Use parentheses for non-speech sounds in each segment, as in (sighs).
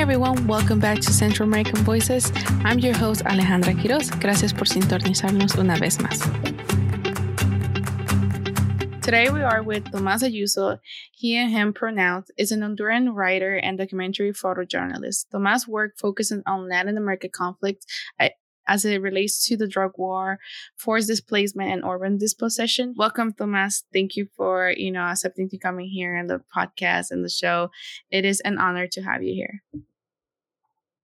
Everyone, welcome back to Central American Voices. I'm your host Alejandra Quiroz. Gracias por sintonizarnos una vez más. Today we are with Tomas Ayuso. He and him pronounced is an Honduran writer and documentary photojournalist. Tomas' work focuses on Latin American conflicts uh, as it relates to the drug war, forced displacement, and urban dispossession. Welcome, Tomas. Thank you for you know accepting to coming here on the podcast and the show. It is an honor to have you here.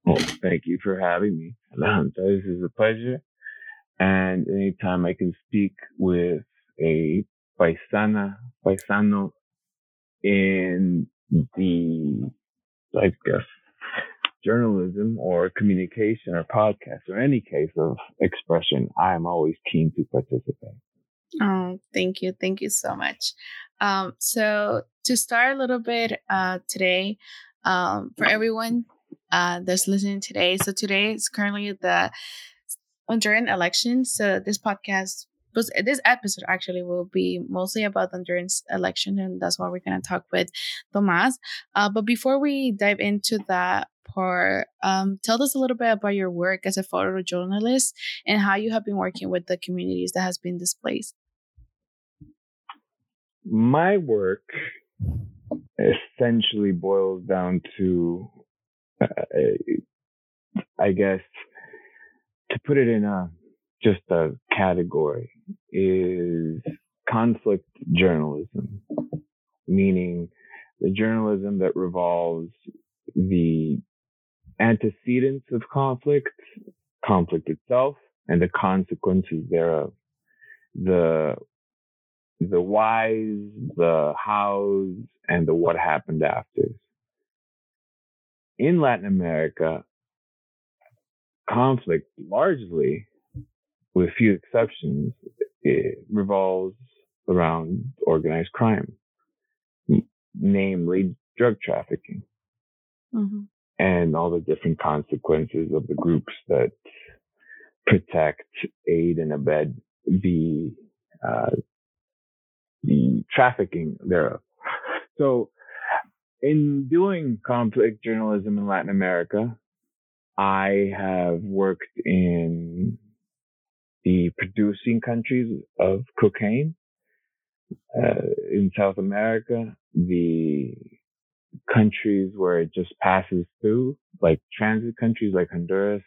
Well, thank you for having me. (laughs) This is a pleasure. And anytime I can speak with a paisana, paisano in the, I guess, journalism or communication or podcast or any case of expression, I am always keen to participate. Oh, thank you. Thank you so much. Um, so to start a little bit uh, today, um, for everyone uh, that's listening today. So today is currently the Honduran election. So this podcast but this episode actually will be mostly about the Honduran's election, and that's why we're going to talk with Tomas. Uh, but before we dive into that part, um, tell us a little bit about your work as a photojournalist and how you have been working with the communities that has been displaced. My work essentially boils down to, Uh, I guess, to put it in a just a category is conflict journalism, meaning the journalism that revolves the antecedents of conflict, conflict itself, and the consequences thereof. The the whys, the hows, and the what happened after. In Latin America, conflict largely with few exceptions, revolves around organized crime, namely drug trafficking mm-hmm. and all the different consequences of the groups that protect, aid, and abet the uh, the trafficking thereof. So, in doing conflict journalism in Latin America, I have worked in the producing countries of cocaine. Uh, in South America, the countries where it just passes through, like transit countries like Honduras,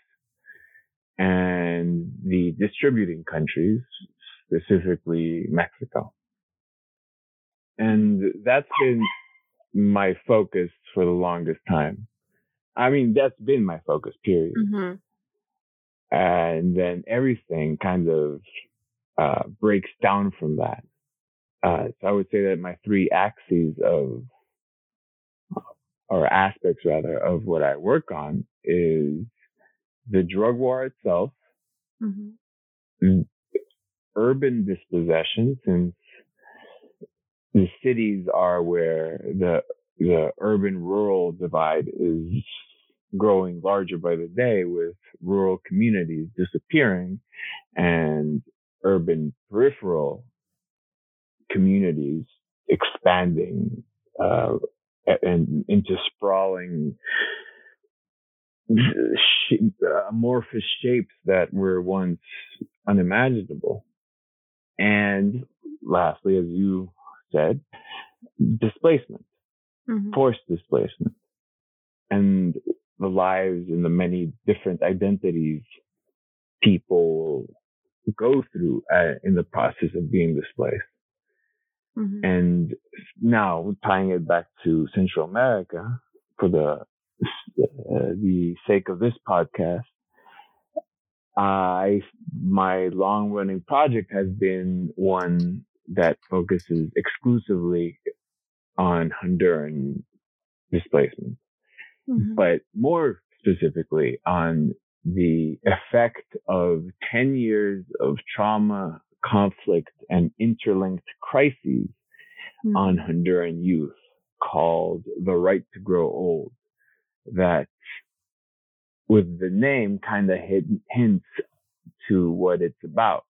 and the distributing countries, specifically Mexico. And that's been my focus for the longest time. I mean, that's been my focus, period. Mm-hmm and then everything kind of uh, breaks down from that. Uh, so I would say that my three axes of, or aspects rather, of what I work on is the drug war itself, mm-hmm. urban dispossession, since the cities are where the the urban rural divide is growing larger by the day with rural communities disappearing and urban peripheral communities expanding uh, and into sprawling amorphous shapes that were once unimaginable. And lastly, as you said, displacement, mm-hmm. forced displacement. And the lives and the many different identities people go through uh, in the process of being displaced. Mm-hmm. And now tying it back to Central America for the uh, the sake of this podcast, I my long running project has been one that focuses exclusively on Honduran displacement mm-hmm. but more specifically on the effect of 10 years of trauma, conflict, and interlinked crises mm-hmm. on Honduran youth called The Right to Grow Old. That with the name kind of hints to what it's about.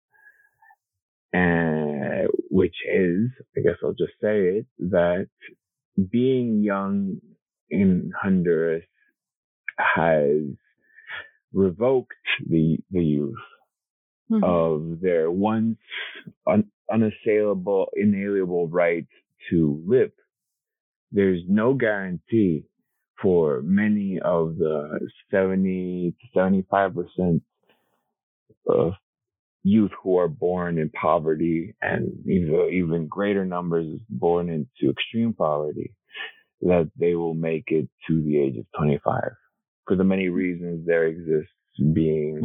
And which is, I guess I'll just say it, that being young in Honduras has revoked the the youth mm-hmm. of their once un, unassailable, inalienable right to live. There's no guarantee for many of the 70 to 75 percent of youth who are born in poverty and even, even greater numbers born into extreme poverty that they will make it to the age of 25 for the many reasons there exists being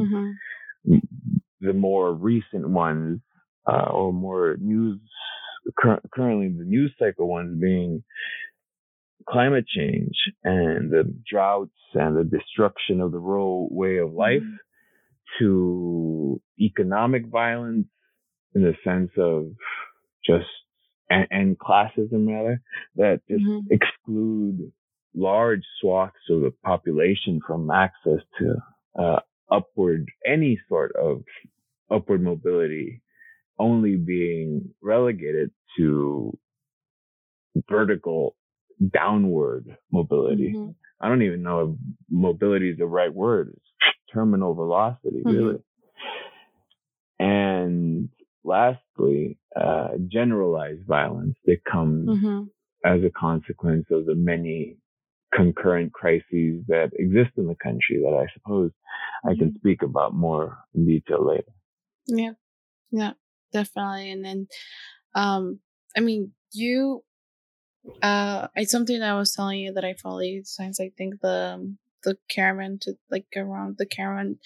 mm-hmm. the more recent ones uh, or more news cur- currently the news cycle ones being climate change and the droughts and the destruction of the rural way of life mm-hmm. to economic violence in the sense of just and, and classism rather that just mm-hmm. exclude large swaths of the population from access to uh, upward any sort of upward mobility only being relegated to vertical downward mobility. Mm-hmm. I don't even know if mobility is the right word. It's terminal velocity, mm-hmm. really. And lastly, uh, generalized violence that comes mm-hmm. as a consequence of the many concurrent crises that exist in the country that I suppose I can mm-hmm. speak about more in detail later. Yeah. Yeah, definitely. And then, um, I mean, you, uh, it's something that I was telling you that I follow you since I think the, um, the caravan to like around the caravan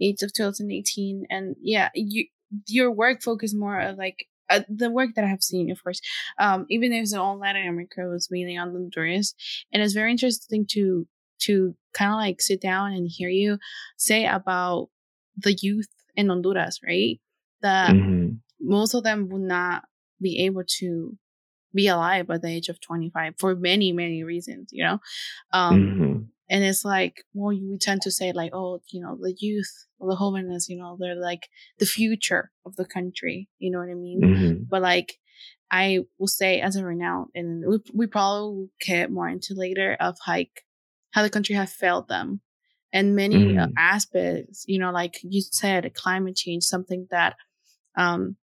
age of 2018 and yeah you your work focused more of like uh, the work that I have seen, of course, um, even though it's all Latin America, was mainly on the Honduras, and it's very interesting to to kind of like sit down and hear you say about the youth in Honduras, right? That mm-hmm. most of them would not be able to be alive at the age of 25 for many, many reasons, you know? Um, mm-hmm. And it's like, well, we tend to say like, oh, you know, the youth, the homeless, you know, they're like the future of the country. You know what I mean? Mm-hmm. But like, I will say as a now, and we, we probably will get more into later of like how the country has failed them and many mm-hmm. aspects, you know, like you said, climate change, something that, um,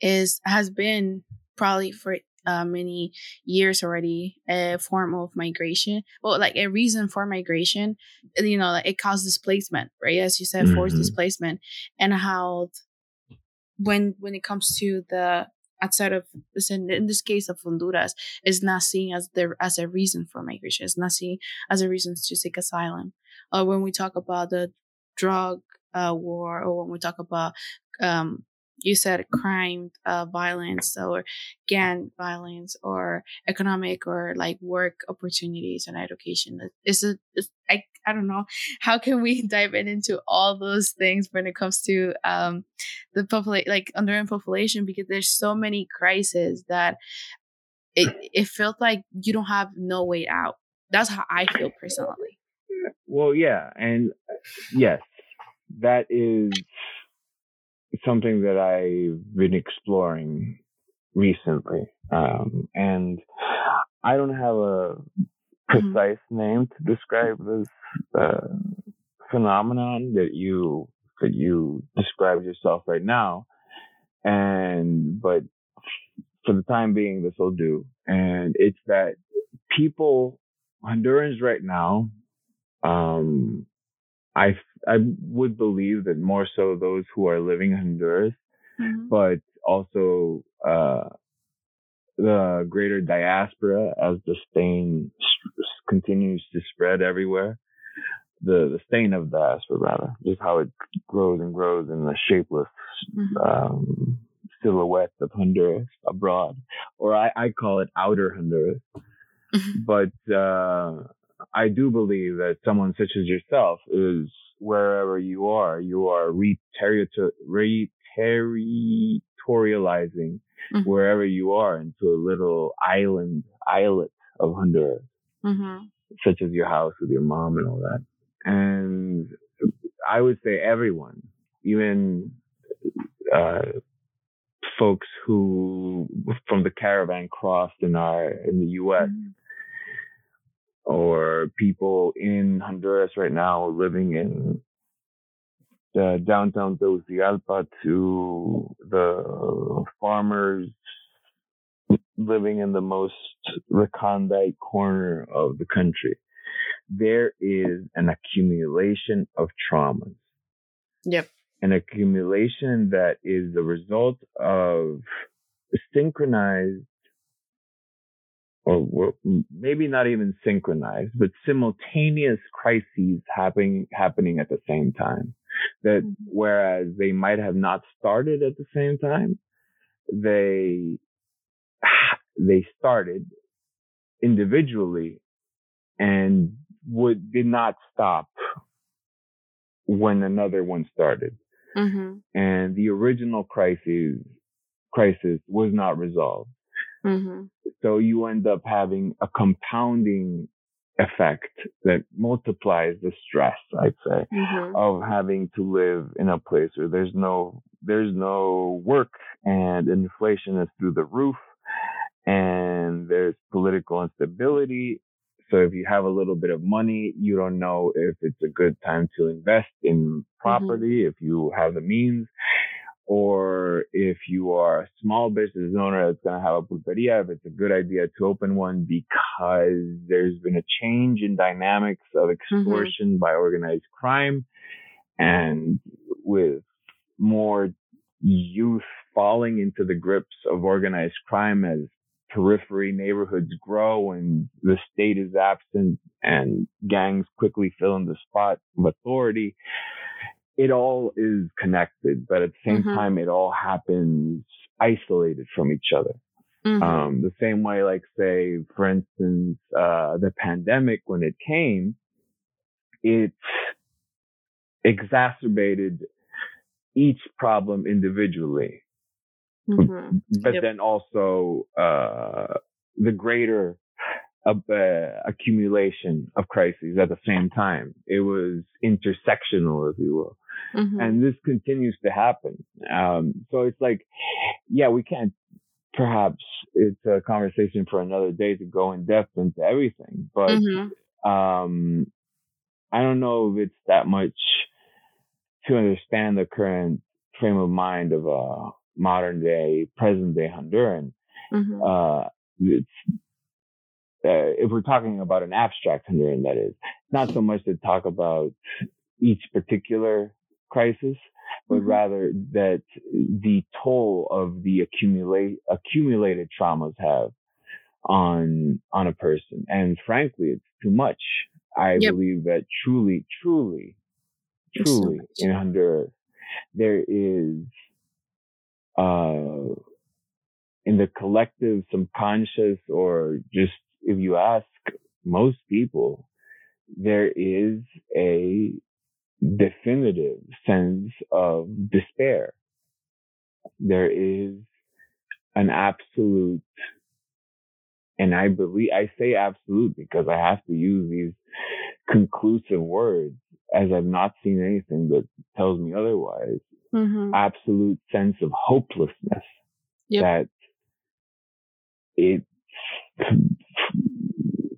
is, has been probably for uh, many years already a form of migration well like a reason for migration you know like it caused displacement right? As you said mm-hmm. forced displacement and how when when it comes to the outside of in, in this case of honduras is not seen as the as a reason for migration. It's not seen as a reason to seek asylum. Uh, when we talk about the drug uh, war or when we talk about um, you said crime, uh, violence, or gang violence, or economic or like work opportunities and education. Is it? I I don't know. How can we (laughs) dive in into all those things when it comes to um the population, like underlying population, because there's so many crises that it it felt like you don't have no way out. That's how I feel personally. Well, yeah, and yes, that is something that I've been exploring recently. Um, and I don't have a mm-hmm. precise mm-hmm. name to describe this uh, phenomenon that you that you described yourself right now. And but for the time being, this will do. And it's that people Hondurans right now um, I I would believe that more so those who are living in Honduras, mm-hmm. but also uh, the greater diaspora as the stain continues to spread everywhere. The the stain of diaspora rather, just how it grows and grows in the shapeless mm-hmm. um, silhouette of Honduras abroad, or I, I call it outer Honduras. Mm-hmm. But uh, I do believe that someone such as yourself is wherever you are, you are re-territorializing mm-hmm. wherever you are into a little island, islet of Honduras, mm-hmm. such as your house with your mom and all that. And I would say everyone, even, uh, folks who from the caravan crossed in our in the U.S. Mm-hmm or people in Honduras right now living in the downtown Tegucigalpa to the farmers living in the most recondite corner of the country. There is an accumulation of traumas. Yep. An accumulation that is the result of synchronized or maybe not even synchronized, but simultaneous crises happening happening at the same time. That mm-hmm. whereas they might have not started at the same time, they (sighs) they started individually and would did not stop when another one started. Mm-hmm. And the original crisis crisis was not resolved. Mm-hmm. So you end up having a compounding effect that multiplies the stress, I'd say, mm-hmm. of having to live in a place where there's no there's no work and inflation is through the roof and there's political instability. So if you have a little bit of money, you don't know if it's a good time to invest in mm-hmm. property, mm-hmm. if you have the means or if you are a small business owner that's going to have a pulperia, if it's a good idea to open one because there's been a change in dynamics of extortion mm-hmm. by organized crime and with more youth falling into the grips of organized crime as periphery neighborhoods grow and the state is absent and gangs quickly fill in the spot of authority it all is connected, but at the same mm-hmm. time, it all happens isolated from each other. Mm-hmm. Um, the same way, like say, for instance, uh, the pandemic, when it came, it exacerbated each problem individually, mm-hmm. but yep. then also, uh, the greater uh, accumulation of crises at the same time. It was intersectional, if you will. Mm-hmm. And this continues to happen. Um, so it's like, yeah, we can't, perhaps it's a conversation for another day to go in depth into everything, but, mm-hmm. um, I don't know if it's that much to understand the current frame of mind of a modern day, present day Honduran. Mm-hmm. Uh, it's, uh, if we're talking about an abstract Honduran, that is, not so much to talk about each particular crisis, but mm-hmm. rather that the toll of the accumulate accumulated traumas have on on a person. And frankly, it's too much. I yep. believe that truly, truly, truly so in Honduras, there is uh in the collective subconscious or just if you ask most people, there is a definitive sense of despair. There is an absolute, and I believe, I say absolute because I have to use these conclusive words as I've not seen anything that tells me otherwise. Mm-hmm. Absolute sense of hopelessness yep. that it,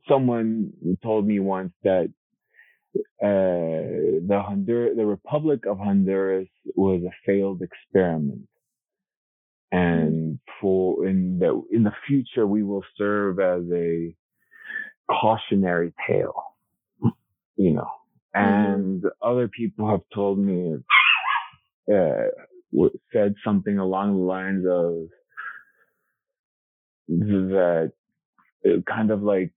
someone told me once that uh, the Hondur- the Republic of Honduras was a failed experiment. And for in the in the future we will serve as a cautionary tale, you know. Mm-hmm. And mm-hmm. other people have told me uh, said something along the lines of that uh, kind of like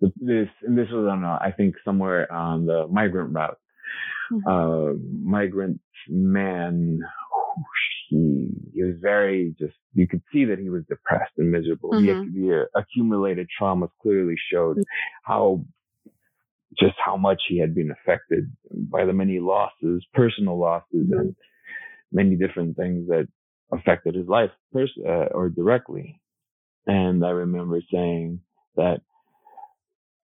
this, and this was on, uh, I think somewhere on the migrant route. Mm-hmm. Uh, migrant man, he, he was very just, you could see that he was depressed and miserable. Mm-hmm. The, the uh, accumulated traumas clearly showed how, just how much he had been affected by the many losses, personal losses mm-hmm. and many different things that affected his life pers- uh, or directly. And I remember saying that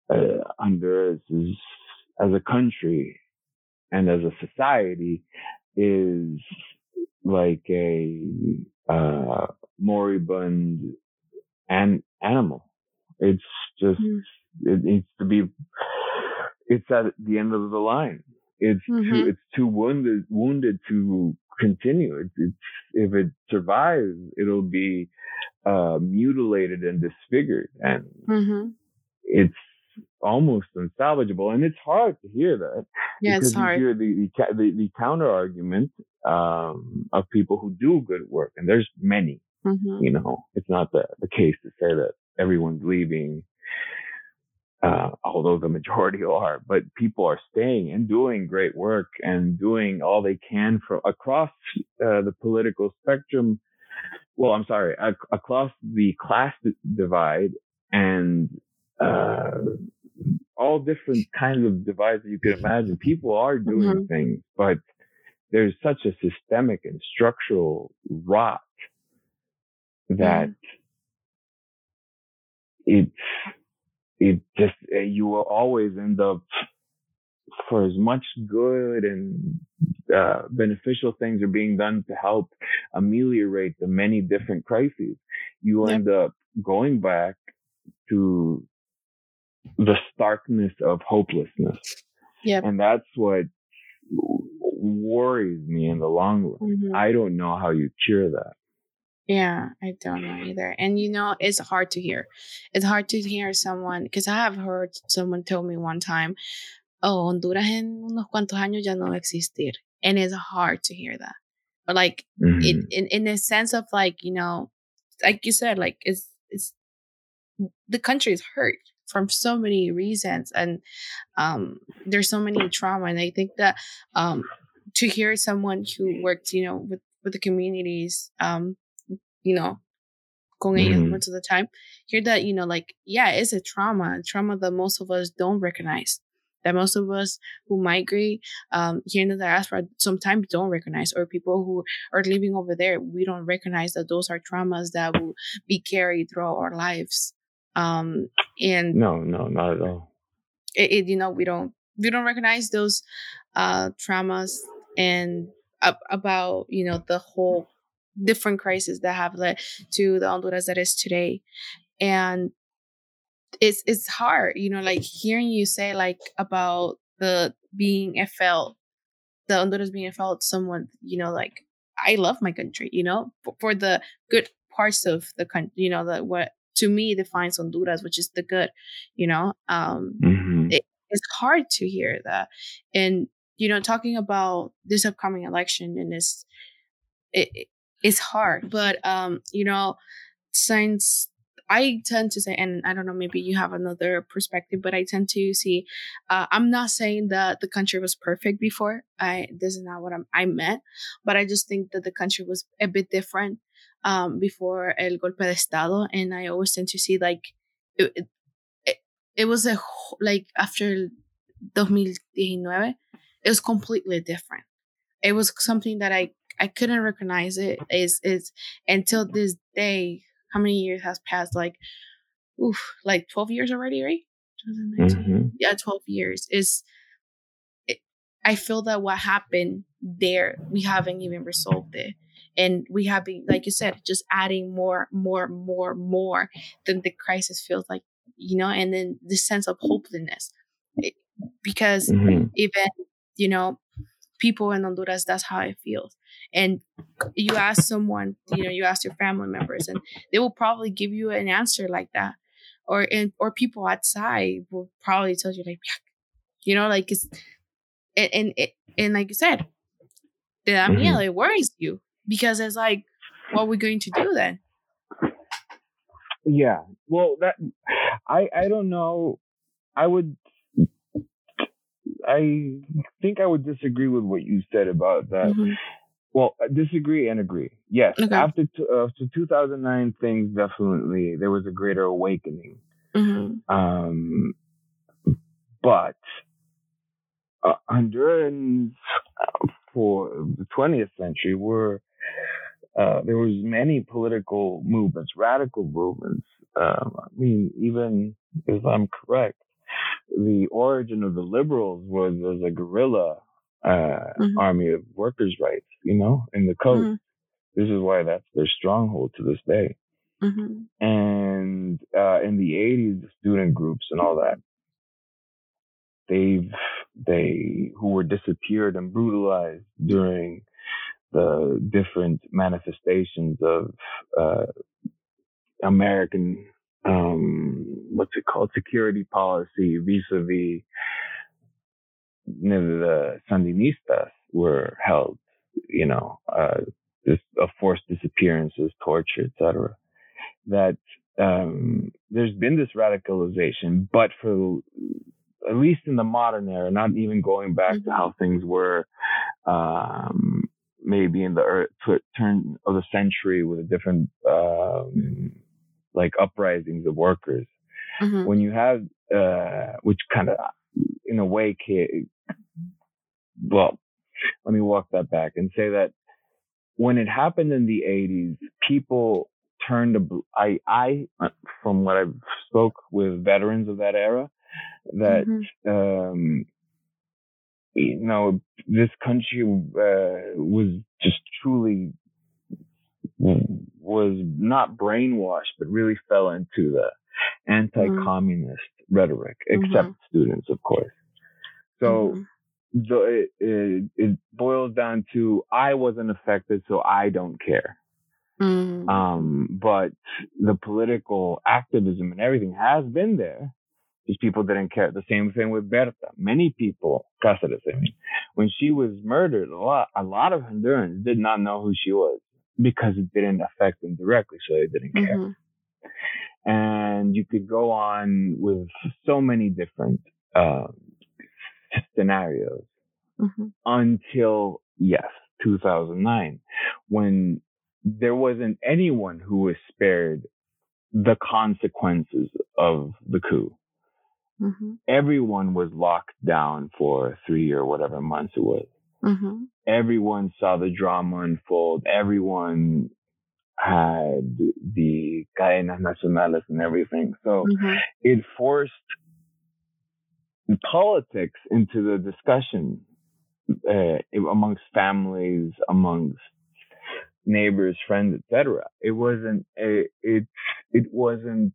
uh, Honduras is, as a country and as a society is like a uh, moribund an- animal. It's just mm. it needs to be. It's at the end of the line. It's mm-hmm. too it's too wounded wounded to continue. It's, it's if it survives, it'll be uh, mutilated and disfigured, and mm-hmm. it's almost unsalvageable. And it's hard to hear that. Yeah, it's hard. You hear the the, the, the counter argument um, of people who do good work, and there's many. Mm-hmm. You know, it's not the the case to say that everyone's leaving. Uh, although the majority (laughs) are, but people are staying and doing great work and doing all they can for across uh, the political spectrum. Well, I'm sorry, ac- across the class divide and uh, all different kinds of divides that you can imagine. People are doing mm-hmm. things, but there's such a systemic and structural rot that mm-hmm. it it just you will always end up for as much good and uh, beneficial things are being done to help ameliorate the many different crises, you end up going back to the starkness of hopelessness. Yeah. And that's what worries me in the long run. Mm-hmm. I don't know how you cure that. Yeah, I don't know either. And you know, it's hard to hear. It's hard to hear someone because I have heard someone tell me one time, "Oh, Honduras en unos cuantos años ya no va a existir," and it's hard to hear that. But like, mm-hmm. it, in in the sense of like you know, like you said, like it's it's the country is hurt from so many reasons and um, there's so many trauma and i think that um, to hear someone who worked you know with with the communities um, you know con mm. ellos most of the time hear that you know like yeah it's a trauma trauma that most of us don't recognize that most of us who migrate um, here in the diaspora sometimes don't recognize, or people who are living over there, we don't recognize that those are traumas that will be carried throughout our lives. Um, and no, no, not at all. It, it, you know, we don't we don't recognize those uh, traumas and uh, about you know the whole different crises that have led to the Honduras that is today, and it's it's hard, you know, like hearing you say like about the being felt, the Honduras being felt someone, you know, like I love my country, you know, for, for the good parts of the country, you know, the what to me defines Honduras, which is the good, you know. Um, mm-hmm. it, it's hard to hear that, and you know, talking about this upcoming election and this, it, it it's hard, but um, you know, since I tend to say, and I don't know, maybe you have another perspective, but I tend to see. Uh, I'm not saying that the country was perfect before. I this is not what I'm, I meant, but I just think that the country was a bit different um, before el golpe de estado, and I always tend to see like it, it, it was a like after 2019, it was completely different. It was something that I I couldn't recognize it is is until this day. How many years has passed? Like, oof, like twelve years already, right? Mm-hmm. Yeah, twelve years is. It, I feel that what happened there, we haven't even resolved it and we have been like you said just adding more more more more than the crisis feels like you know and then the sense of hopelessness. Because mm-hmm. even you know people in honduras that's how it feels. And you ask someone you know you ask your family members and they will probably give you an answer like that. Or and or people outside will probably tell you like you know like it's and and, and like you said the mm-hmm. miedo it worries you because it's like, what are we going to do then? Yeah. Well, that I I don't know. I would. I think I would disagree with what you said about that. Mm-hmm. Well, disagree and agree. Yes, okay. after t- uh, after 2009, things definitely there was a greater awakening. Mm-hmm. Um, but uh, Hondurans uh, for the 20th century were uh, there was many political movements, radical movements. Um, I mean, even if I'm correct, the origin of the liberals was as a guerrilla uh, mm-hmm. army of workers' rights, you know, in the coast. Mm-hmm. This is why that's their stronghold to this day. Mm-hmm. And uh, in the 80s, the student groups and all that, they've they who were disappeared and brutalized during the different manifestations of uh, American um, what's it called security policy vis-a-vis the Sandinistas were held, you know, uh, this, of forced disappearances, torture, etc. That um, there's been this radicalization, but for at least in the modern era, not even going back mm-hmm. to how things were um, maybe in the earth, turn of the century with a different um, like uprisings of workers. Mm-hmm. When you have, uh, which kind of in a way, well, let me walk that back and say that when it happened in the 80s, people turned to, I, I, from what I've spoke with veterans of that era, that, mm-hmm. um, you know, this country, uh, was just truly, was not brainwashed, but really fell into the anti-communist mm-hmm. rhetoric, except mm-hmm. students, of course. So, mm-hmm the, it, it, boils down to I wasn't affected, so I don't care. Mm. Um, but the political activism and everything has been there. These people didn't care. The same thing with Berta. Many people, Cáceres, I mean, when she was murdered, a lot, a lot of Hondurans did not know who she was because it didn't affect them directly, so they didn't care. Mm-hmm. And you could go on with so many different um, scenarios mm-hmm. until, yes, 2009, when there wasn't anyone who was spared the consequences of the coup. Mm-hmm. Everyone was locked down for three or whatever months it was. Mm-hmm. Everyone saw the drama unfold. Everyone had the cadenas nacionales and everything. So mm-hmm. it forced politics into the discussion uh, amongst families, amongst neighbors, friends, etc. It wasn't a, it it wasn't.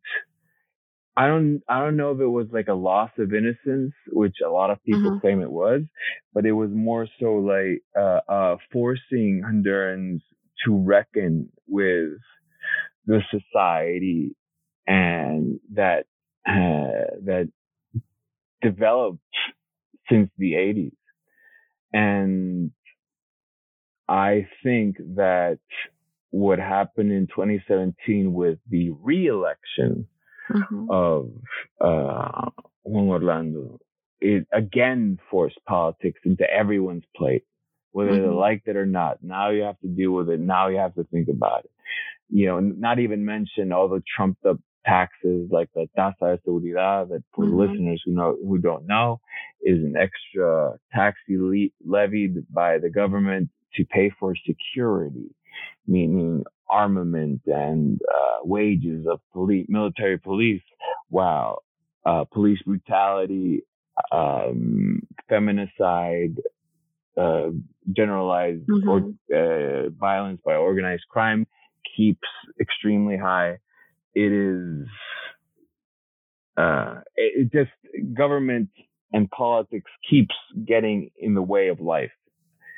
I don't I don't know if it was like a loss of innocence, which a lot of people mm-hmm. claim it was, but it was more so like uh, uh, forcing Hondurans to reckon with the society and that uh, that developed since the 80s. And I think that what happened in 2017 with the re-election mm-hmm. of uh, Juan Orlando, it again forced politics into everyone's plate, whether mm-hmm. they liked it or not. Now you have to deal with it. Now you have to think about it. You know, not even mention all the trumped up taxes like the tasa de seguridad that for mm-hmm. listeners who know who don't know is an extra tax le- levied by the government to pay for security, meaning armament and uh, wages of police, military police, while uh, police brutality, um, feminicide, uh, generalized mm-hmm. or, uh, violence by organized crime keeps extremely high it is uh, it, just government and politics keeps getting in the way of life.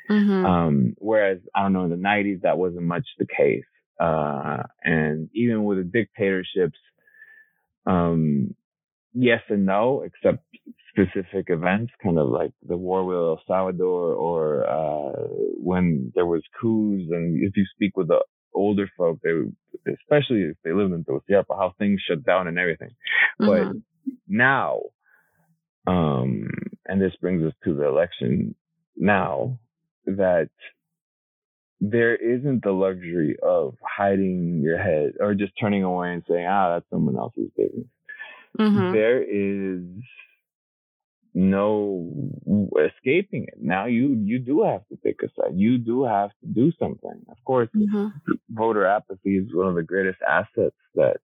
Mm-hmm. Um, whereas I don't know in the '90s that wasn't much the case, uh, and even with the dictatorships, um, yes and no, except specific events, kind of like the war with El Salvador, or uh, when there was coups. And if you speak with the older folk, they especially if they lived in Tegucigalpa, how things shut down and everything. Mm-hmm. But now, um, and this brings us to the election now that there isn't the luxury of hiding your head or just turning away and saying, ah, that's someone else's business. Mm-hmm. There is no escaping it. Now you you do have to pick a side. You do have to do something. Of course, mm-hmm. voter apathy is one of the greatest assets that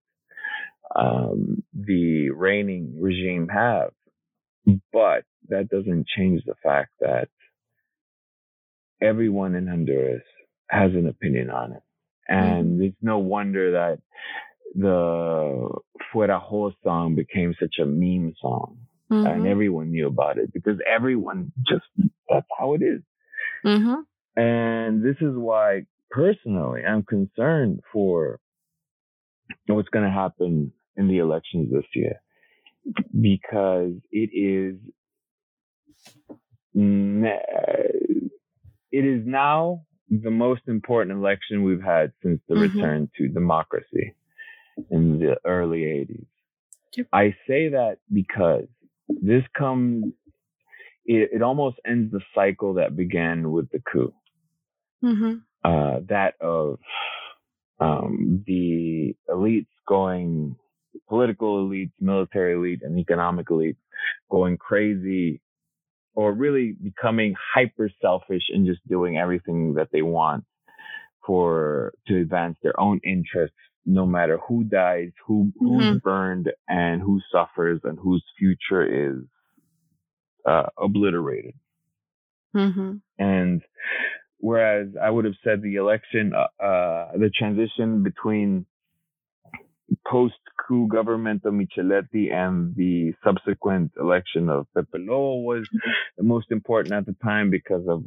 um, the reigning regime have, but that doesn't change the fact that everyone in Honduras has an opinion on it, and mm-hmm. it's no wonder that the Fuera JOH song became such a meme song. Mm-hmm. And everyone knew about it because everyone just, that's how it is. Mm-hmm. And this is why personally I'm concerned for what's going to happen in the elections this year because it is it is now the most important election we've had since the mm-hmm. return to democracy in the early 80s. Yep. I say that because this comes, it, it, almost ends the cycle that began with the coup. Mm-hmm. Uh, that of um, the elites going, political elites, military elite, and economic elite going crazy or really becoming hyper selfish and just doing everything that they want for to advance their own interests no matter who dies who mm-hmm. who's burned and who suffers and whose future is uh, obliterated mm-hmm. and whereas i would have said the election uh, uh, the transition between post coup government of Micheletti and the subsequent election of Pepe Lobo was the most important at the time because of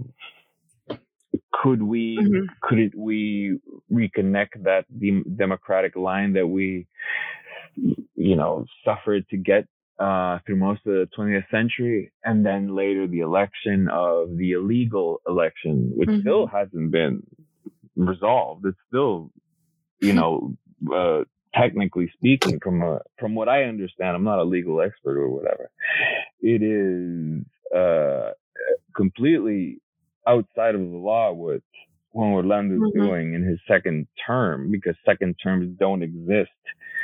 could we mm-hmm. could we reconnect that de- democratic line that we you know suffered to get uh, through most of the 20th century, and then later the election of the illegal election, which mm-hmm. still hasn't been resolved. It's still, you know, uh, technically speaking, from a, from what I understand, I'm not a legal expert or whatever. It is uh, completely outside of the law what Juan Orlando is mm-hmm. doing in his second term because second terms don't exist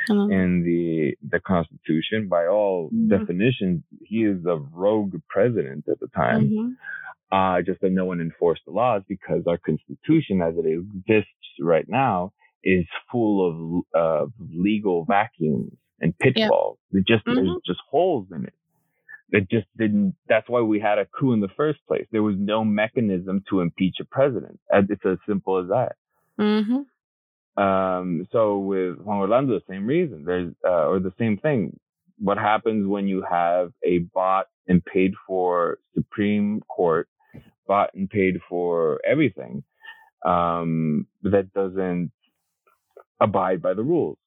mm-hmm. in the the Constitution. By all mm-hmm. definitions, he is a rogue president at the time. Mm-hmm. Uh, just that no one enforced the laws because our Constitution, as it exists right now, is full of uh, legal vacuums and pitfalls. It just mm-hmm. there's just holes in it. It just didn't. That's why we had a coup in the first place. There was no mechanism to impeach a president. It's as simple as that. Mm-hmm. Um, so with Juan Orlando, the same reason. There's uh, or the same thing. What happens when you have a bought and paid for Supreme Court, bought and paid for everything um, that doesn't abide by the rules.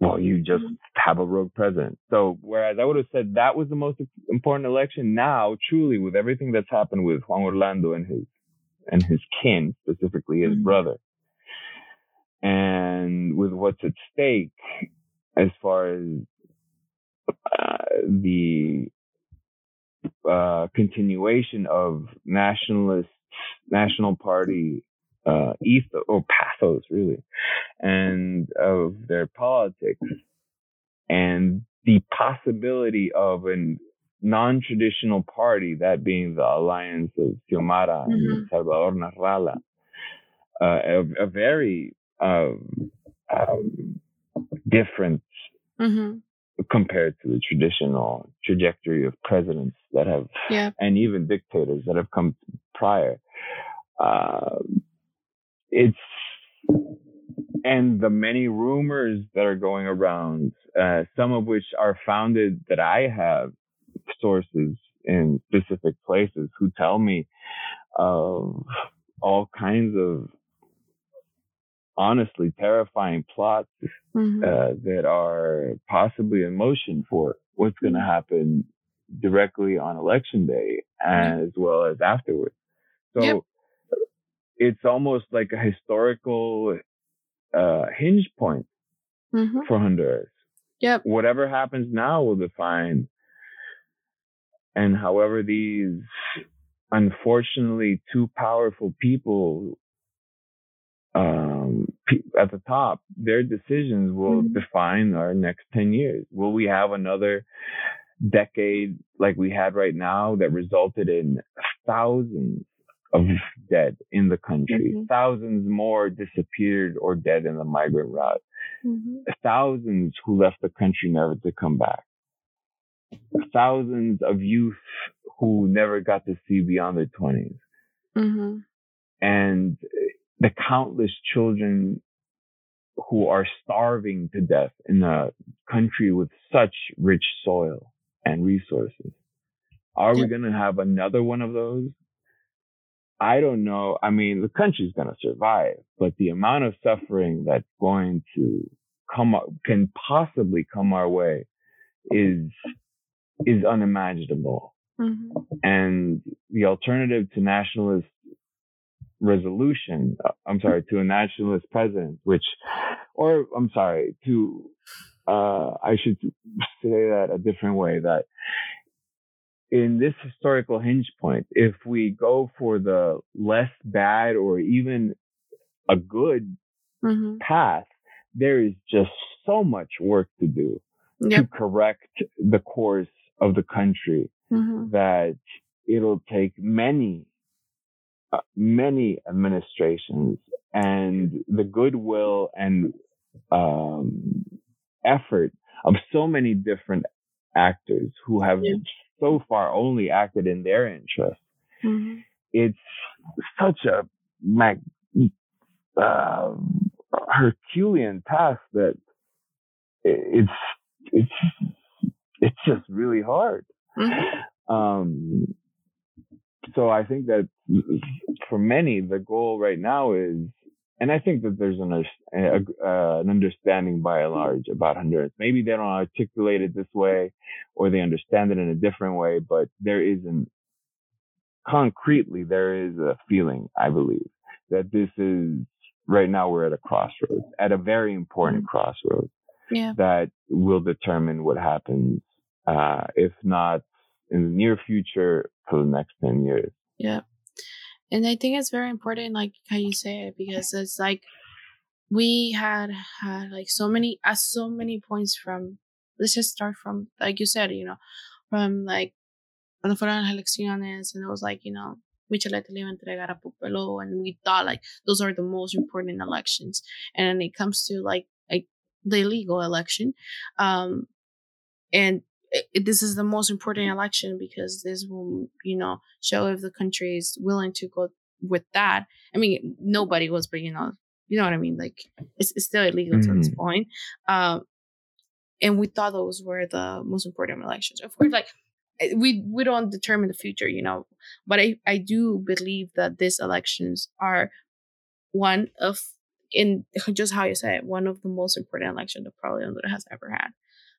Well, you just have a rogue president. So, whereas I would have said that was the most important election, now truly with everything that's happened with Juan Orlando and his and his kin, specifically his mm-hmm. brother, and with what's at stake as far as uh, the uh, continuation of nationalist national party uh, ethos or pathos really, and of their politics, and the possibility of a non-traditional party, that being the alliance of Xiomara mm-hmm. and Salvador Nasralla, uh, a, a, very um, um, different mm-hmm. compared to the traditional trajectory of presidents that have, yeah. and even dictators that have come prior. Uh, it's and the many rumors that are going around, uh, some of which are founded that I have sources in specific places who tell me of all kinds of honestly terrifying plots mm-hmm. uh, that are possibly in motion for what's going to mm-hmm. happen directly on election day as well as afterwards. So yep it's almost like a historical uh, hinge point mm-hmm. for Honduras. Yep. Whatever happens now will define. And however these unfortunately too powerful people um, at the top, their decisions will mm-hmm. define our next 10 years. Will we have another decade like we had right now that resulted in thousands of dead in the country. Mm-hmm. Thousands more disappeared or dead in the migrant route. Mm-hmm. Thousands who left the country never to come back. Thousands of youth who never got to see beyond their 20s. Mm-hmm. And the countless children who are starving to death in a country with such rich soil and resources. Are we going to have another one of those? I don't know. I mean, the country's going to survive, but the amount of suffering that's going to come up, can possibly come our way is, is unimaginable. Mm-hmm. And the alternative to nationalist resolution, uh, I'm sorry, to a nationalist president, which, or I'm sorry, to, uh, I should say that a different way that in this historical hinge point, if we go for the less bad or even a good mm-hmm. path, there is just so much work to do yep. to correct the course of the country mm-hmm. that it'll take many, uh, many administrations and the goodwill and um, effort of so many different actors who have so far only acted in their interest. Mm-hmm. It's such a mag, uh, Herculean task that it's it's it's just really hard. Mm-hmm. Um, so I think that for many, the goal right now is and I think that there's an, a, uh, an understanding by and large about Honduras. Maybe they don't articulate it this way or they understand it in a different way, but there isn't concretely, there is a feeling, I believe, that this is right now we're at a crossroads, at a very important mm-hmm. crossroads yeah. that will determine what happens, uh, if not in the near future for the next 10 years. Yeah. And I think it's very important, like how you say it, because it's like we had had like so many, at so many points from, let's just start from, like you said, you know, from like, cuando fueron las elecciones, and it was like, you know, Michelle le and we thought like those are the most important elections. And it comes to like, like the illegal election, um, and it, this is the most important election because this will, you know, show if the country is willing to go with that. I mean, nobody was, but you know, you know what I mean. Like it's, it's still illegal mm-hmm. to this mm-hmm. point. Um, and we thought those were the most important elections. Of course, like eh, we we don't determine the future, you know, but I I do believe that these elections are one of in (laughs) just how you say it, one of the most important elections that probably Honduras has ever had,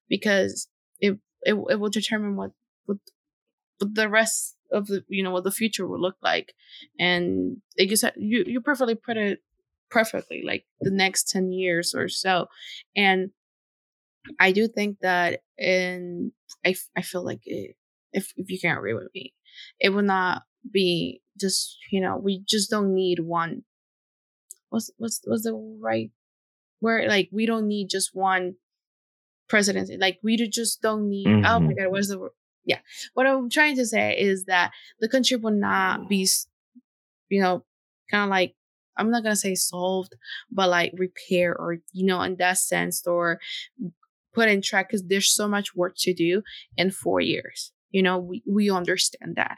because it it, it will determine what, what the rest of the you know what the future will look like. And you said you you perfectly put it perfectly like the next 10 years or so. And i do think that and i, I feel like it, if if you can't agree with me it will not be just you know we just don't need one. What's what's what's the right word? Like we don't need just one presidency. Like we just don't need. Mm-hmm. Oh my mm-hmm. god, what's the word? Yeah, what I'm trying to say is that the country will not be, you know, kind of like I'm not gonna say solved, but like repair or you know, in that sense, or put in track because there's so much work to do in four years. You know, we we understand that.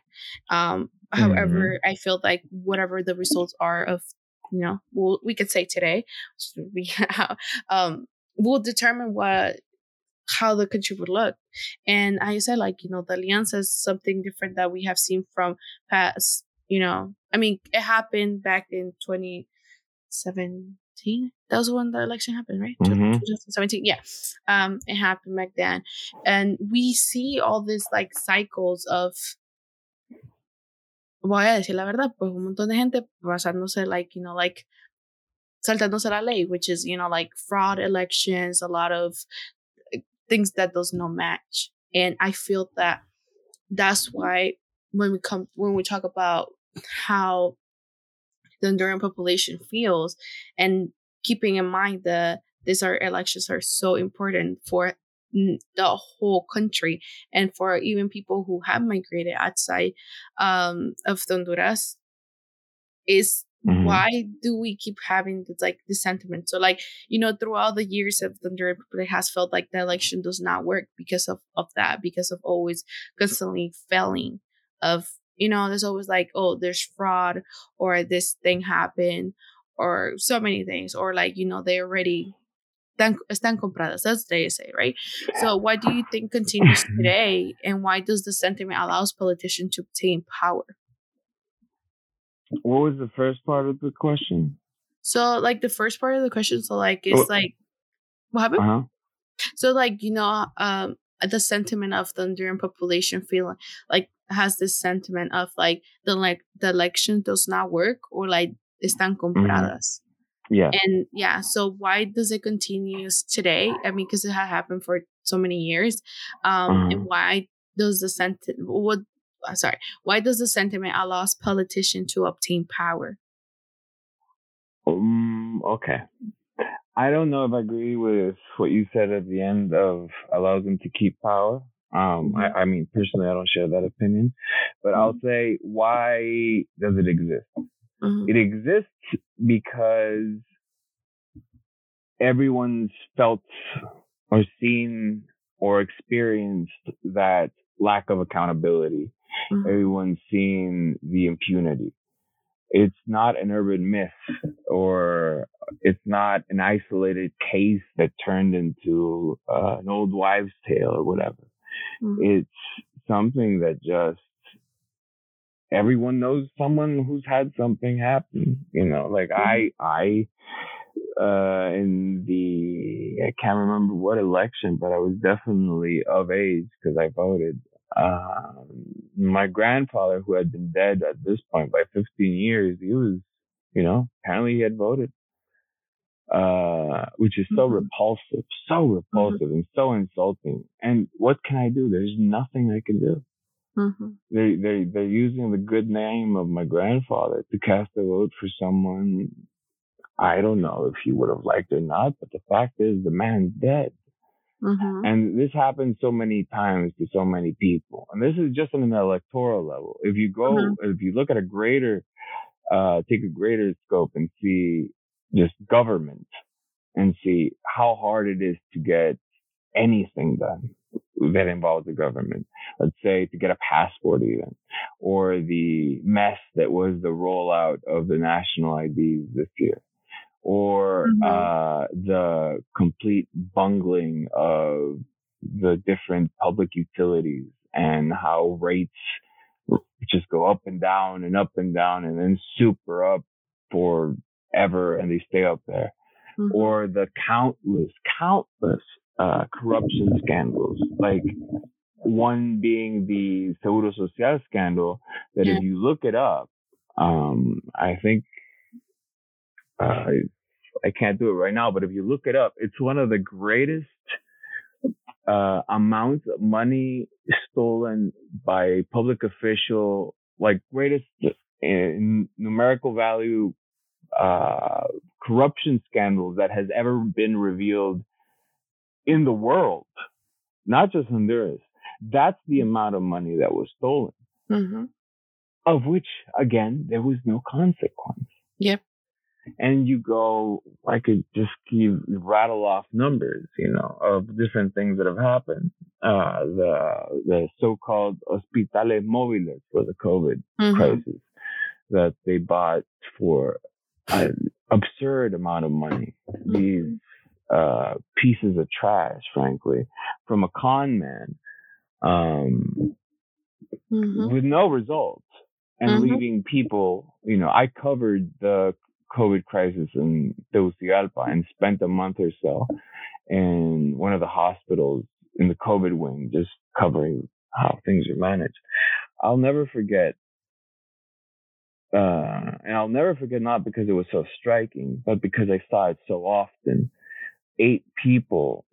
Um, mm-hmm. however, I feel like whatever the results are of you know, we'll, we could say today, we (laughs) um, will determine what how the country would look. And I said, like, you know, the Alianza is something different that we have seen from past, you know, I mean, it happened back in 2017. That was when the election happened, right? Mm-hmm. 2017. Yeah. Um, it happened back then. And we see all these like cycles of voy a decir la verdad, pues un montón de gente pasándose like, you know, like saltándose la ley, which is, you know, like fraud elections, a lot of things that does not match. And I feel that that's why when we come when we talk about how the Honduran population feels and keeping in mind that these are elections are so important for the whole country and for even people who have migrated outside um, of Honduras is Mm-hmm. Why do we keep having this like this sentiment? So like you know throughout the years of the Republic has felt like the election does not work because of of that because of always constantly failing of you know there's always like oh there's fraud or this thing happened or so many things or like you know they already están, están compradas that's they say right so why do you think continues today and why does the sentiment allows politicians to obtain power what was the first part of the question so like the first part of the question so like it's like what happened uh-huh. so like you know um the sentiment of the Honduran population feeling like has this sentiment of like the like the election does not work or like están mm-hmm. compradas. Mm-hmm. Yeah. And yeah, so why does it continue today? I mean, because it had happened for so many years. Um, and why does the sentiment what sorry, why does the sentiment allows politicians to obtain power? Um, okay. I don't know if I agree with what you said at the end of allows them to keep power. Um, I, mm-hmm. I, mean, personally, I don't share that opinion, but mm-hmm. I'll say, why does it exist? Mm-hmm. It exists because everyone's felt or seen or experienced that lack of accountability. Mm-hmm. Everyone's seeing the impunity it's not an urban myth or it's not an isolated case that turned into uh, an old wives' tale or whatever. Mm-hmm. It's something that just everyone knows someone who's had something happen. You know, like mm-hmm. I, I, uh, in the I can't remember what election, but I was definitely of age because I voted. Um, my grandfather, who had been dead at this point by 15 years, he was, you know, apparently he had voted, uh, which is so mm-hmm. repulsive, so mm-hmm. repulsive mm-hmm. and so insulting. And what can I do? There's nothing I can do. Mm-hmm. They, they, they're using the good name of my grandfather to cast a vote for someone. I don't know if he would have liked it or not, but the fact is the man's dead. Mm-hmm. And this happens so many times to so many people. And this is just on an electoral level. If you go, mm-hmm. if you look at a greater, uh, take a greater scope and see just government and see how hard it is to get anything done that involves the government. Let's say to get a passport even, or the mess that was the rollout of the national IDs this year or mm-hmm. uh, the complete bungling of the different public utilities and how rates just go up and down and up and down and then super up forever and they stay up there. Mm-hmm. Or the countless, countless uh, corruption scandals, like one being the Seguro Social scandal, that yeah. if you look it up, um, I think uh, I can't do it right now, but if you look it up, it's one of the greatest uh, amounts of money stolen by a public official, like greatest in numerical value uh, corruption scandals that has ever been revealed in the world, not just Honduras. That's the amount of money that was stolen, mm-hmm. of which, again, there was no consequence. Yep and you go, I could just keep rattle off numbers, you know, of different things that have happened. Uh, the, the so-called hospitales móviles for the COVID mm-hmm. crisis that they bought for an absurd amount of money. Mm-hmm. These, uh, pieces of trash, frankly, from a con man, um, mm-hmm. with no results and mm-hmm. leaving people, you know, I covered the COVID crisis in Tegucigalpa and spent a month or so in one of the hospitals in the COVID wing, just covering how things are managed. I'll never forget, uh, and I'll never forget not because it was so striking, but because I saw it so often. Eight people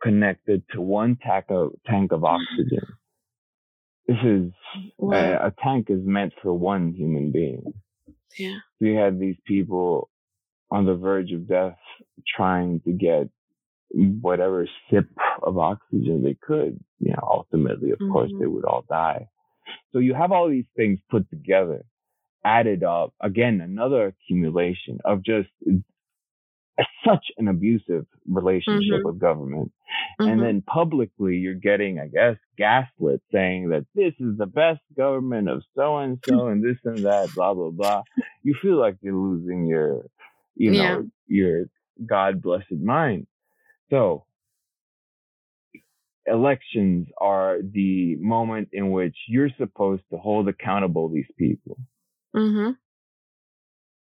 connected to one tank of, tank of oxygen. This is wow. a, a tank is meant for one human being. Yeah. We had these people on the verge of death trying to get whatever sip of oxygen they could. You know, ultimately, of mm-hmm. course, they would all die. So you have all these things put together, added up. Again, another accumulation of just such an abusive relationship mm-hmm. with government. Mm-hmm. And then publicly, you're getting, I guess, gaslit saying that this is the best government of so and so and this and that, blah, blah, blah. You feel like you're losing your, you know, yeah. your God blessed mind. So elections are the moment in which you're supposed to hold accountable these people. Mm-hmm.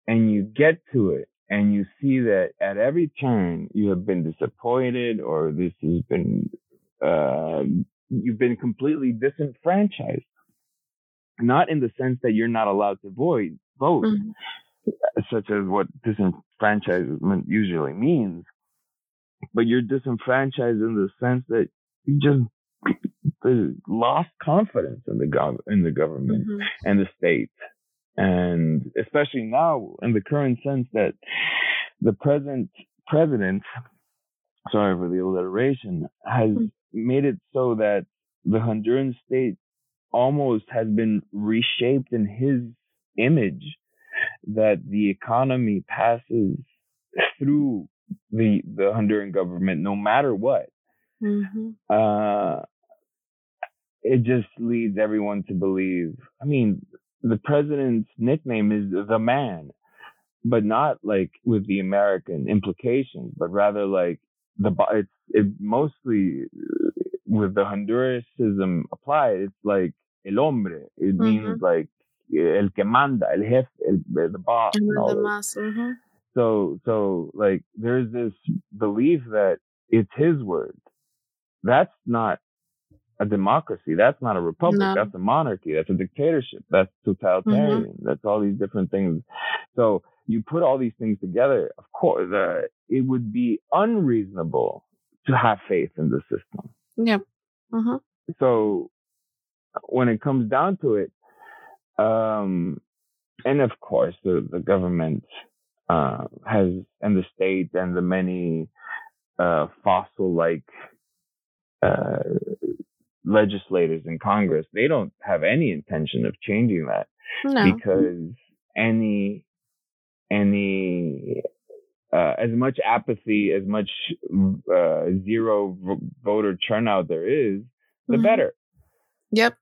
And you get to it and you see that at every turn you have been disappointed or this has been, uh, you've been completely disenfranchised. Not in the sense that you're not allowed to vote, vote, mm-hmm. such as what disenfranchisement usually means, but you're disenfranchised in the sense that you just lost confidence in the gov- in the government mm-hmm. and the state, and especially now in the current sense that the present president, sorry for the alliteration, has mm-hmm. made it so that the Honduran state almost has been reshaped in his image that the economy passes through the the Honduran government no matter what Mm-hmm. Uh, it just leads everyone to believe. I mean, the president's nickname is the man, but not like with the American implications, but rather like the it's it mostly uh, with the Hondurasism applied. It's like el hombre. It mm-hmm. means like el que manda, el jefe, el, the boss. Mm-hmm. So so like there's this belief that it's his word that's not a democracy. That's not a republic. No. That's a monarchy. That's a dictatorship. That's totalitarian. Mm-hmm. That's all these different things. So you put all these things together. Of course, uh, it would be unreasonable to have faith in the system. Yep. Mm-hmm. So when it comes down to it, um, and of course the, the government, uh, has, and the state and the many, uh, fossil like uh, legislators in Congress, they don't have any intention of changing that no. because any any uh, as much apathy, as much uh, zero voter turnout there is, the mm-hmm. better. Yep.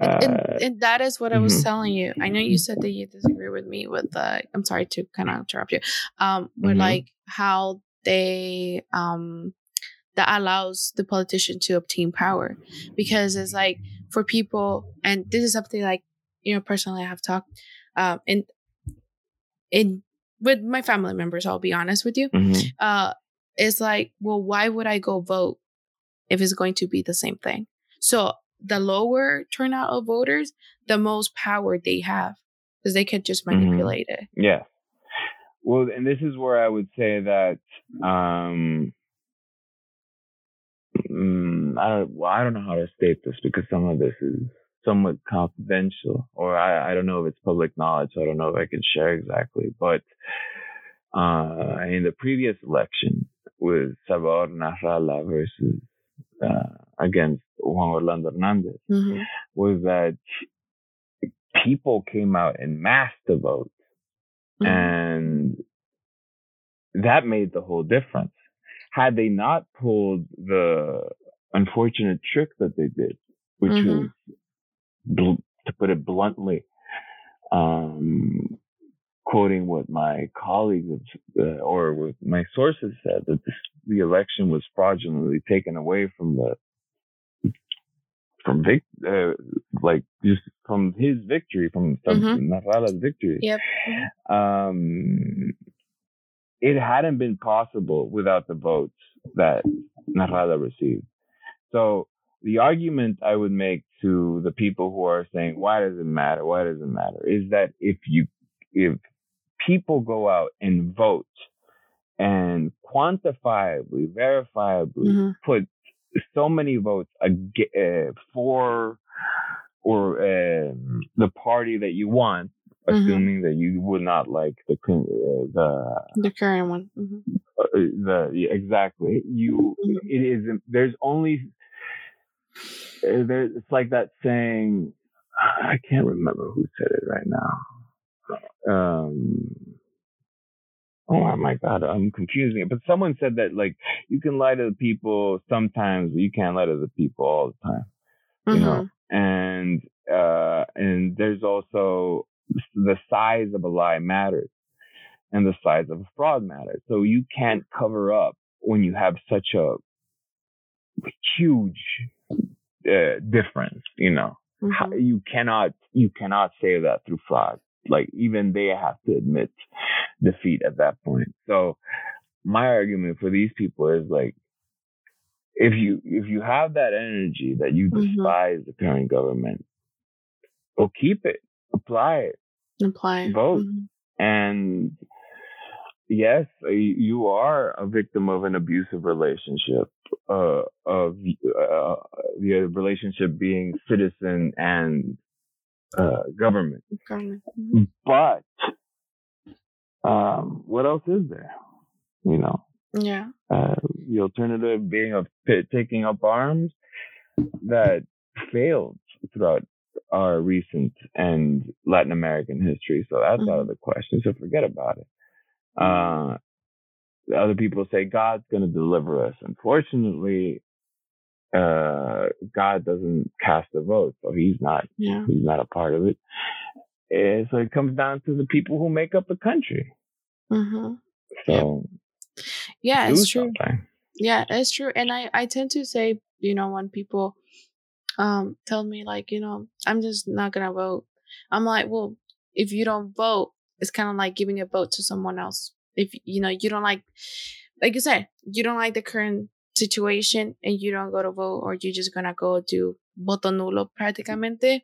And, and, uh, and, that is what I was mm-hmm. telling you. I know you said that you disagree with me with uh I'm sorry to kind of interrupt you. Um with mm-hmm. like how they um that allows the politician to obtain power because it's like for people and this is something like you know personally i have talked um in in with my family members i'll be honest with you mm-hmm. uh it's like well why would i go vote if it's going to be the same thing so the lower turnout of voters the most power they have because they can just mm-hmm. manipulate mm-hmm. it yeah well and this is where i would say that um mm, I don't, well, I don't know how to state this because some of this is somewhat confidential, or I, I don't know if it's public knowledge. So I don't know if I can share exactly. But uh, in the previous election with Salvador Nasralla versus uh, against Juan Orlando Hernandez, mm-hmm. was that people came out in mass to vote, mm-hmm. and that made the whole difference had they not pulled the unfortunate trick that they did, which mm-hmm. was, bl- to put it bluntly, um, quoting what my colleagues uh, or what my sources said that this, the election was fraudulently taken away from the from vic- uh, like just from his victory from, from mm-hmm. Victory. Yep. Um, it hadn't been possible without the votes that Nasralla received. So the argument I would make to the people who are saying, why does it matter? Why does it matter? Is that if you, if people go out and vote and quantifiably, verifiably mm-hmm. put so many votes uh, for or uh, the party that you want, mm-hmm. assuming that you would not like the uh, the the current one. Mm-hmm. Uh, the yeah, exactly you mm-hmm. it is there's only uh, there it's like that saying (sighs) I can't remember who said it right now. Um. Oh my god, I'm confusing it. But someone said that like you can lie to the people sometimes, but you can't lie to the people all the time. You know, mm-hmm. and uh, and there's also the size of a lie matters. and the size of a fraud matter. So you can't cover up when you have such a huge uh, difference, you know. Mm-hmm. You cannot you cannot say that through fraud. Like even they have to admit defeat at that point. So my argument for these people is like if you if you have that energy that you mm-hmm. despise mm-hmm. the current government, well keep it, apply it, apply, vote, mm-hmm. and yes, you are a victim of an abusive relationship, uh, of uh, the relationship being citizen and uh, government. government. Mm-hmm. But um, what else is there? You know. Yeah. Uh, the alternative being of taking up arms that failed throughout our recent and Latin American history. So that's mm-hmm. out of the question. So forget about it. Uh, other people say God's going to deliver us. Unfortunately, uh, God doesn't cast a vote, so he's not yeah. he's not a part of it. And so it comes down to the people who make up the country. Mm-hmm. So yeah, it's true. Something. Yeah, it's true. And I I tend to say, you know, when people um tell me like, you know, I'm just not gonna vote. I'm like, well, if you don't vote, it's kind of like giving a vote to someone else. If you know you don't like, like you said, you don't like the current situation and you don't go to vote, or you're just gonna go do voto nulo prácticamente,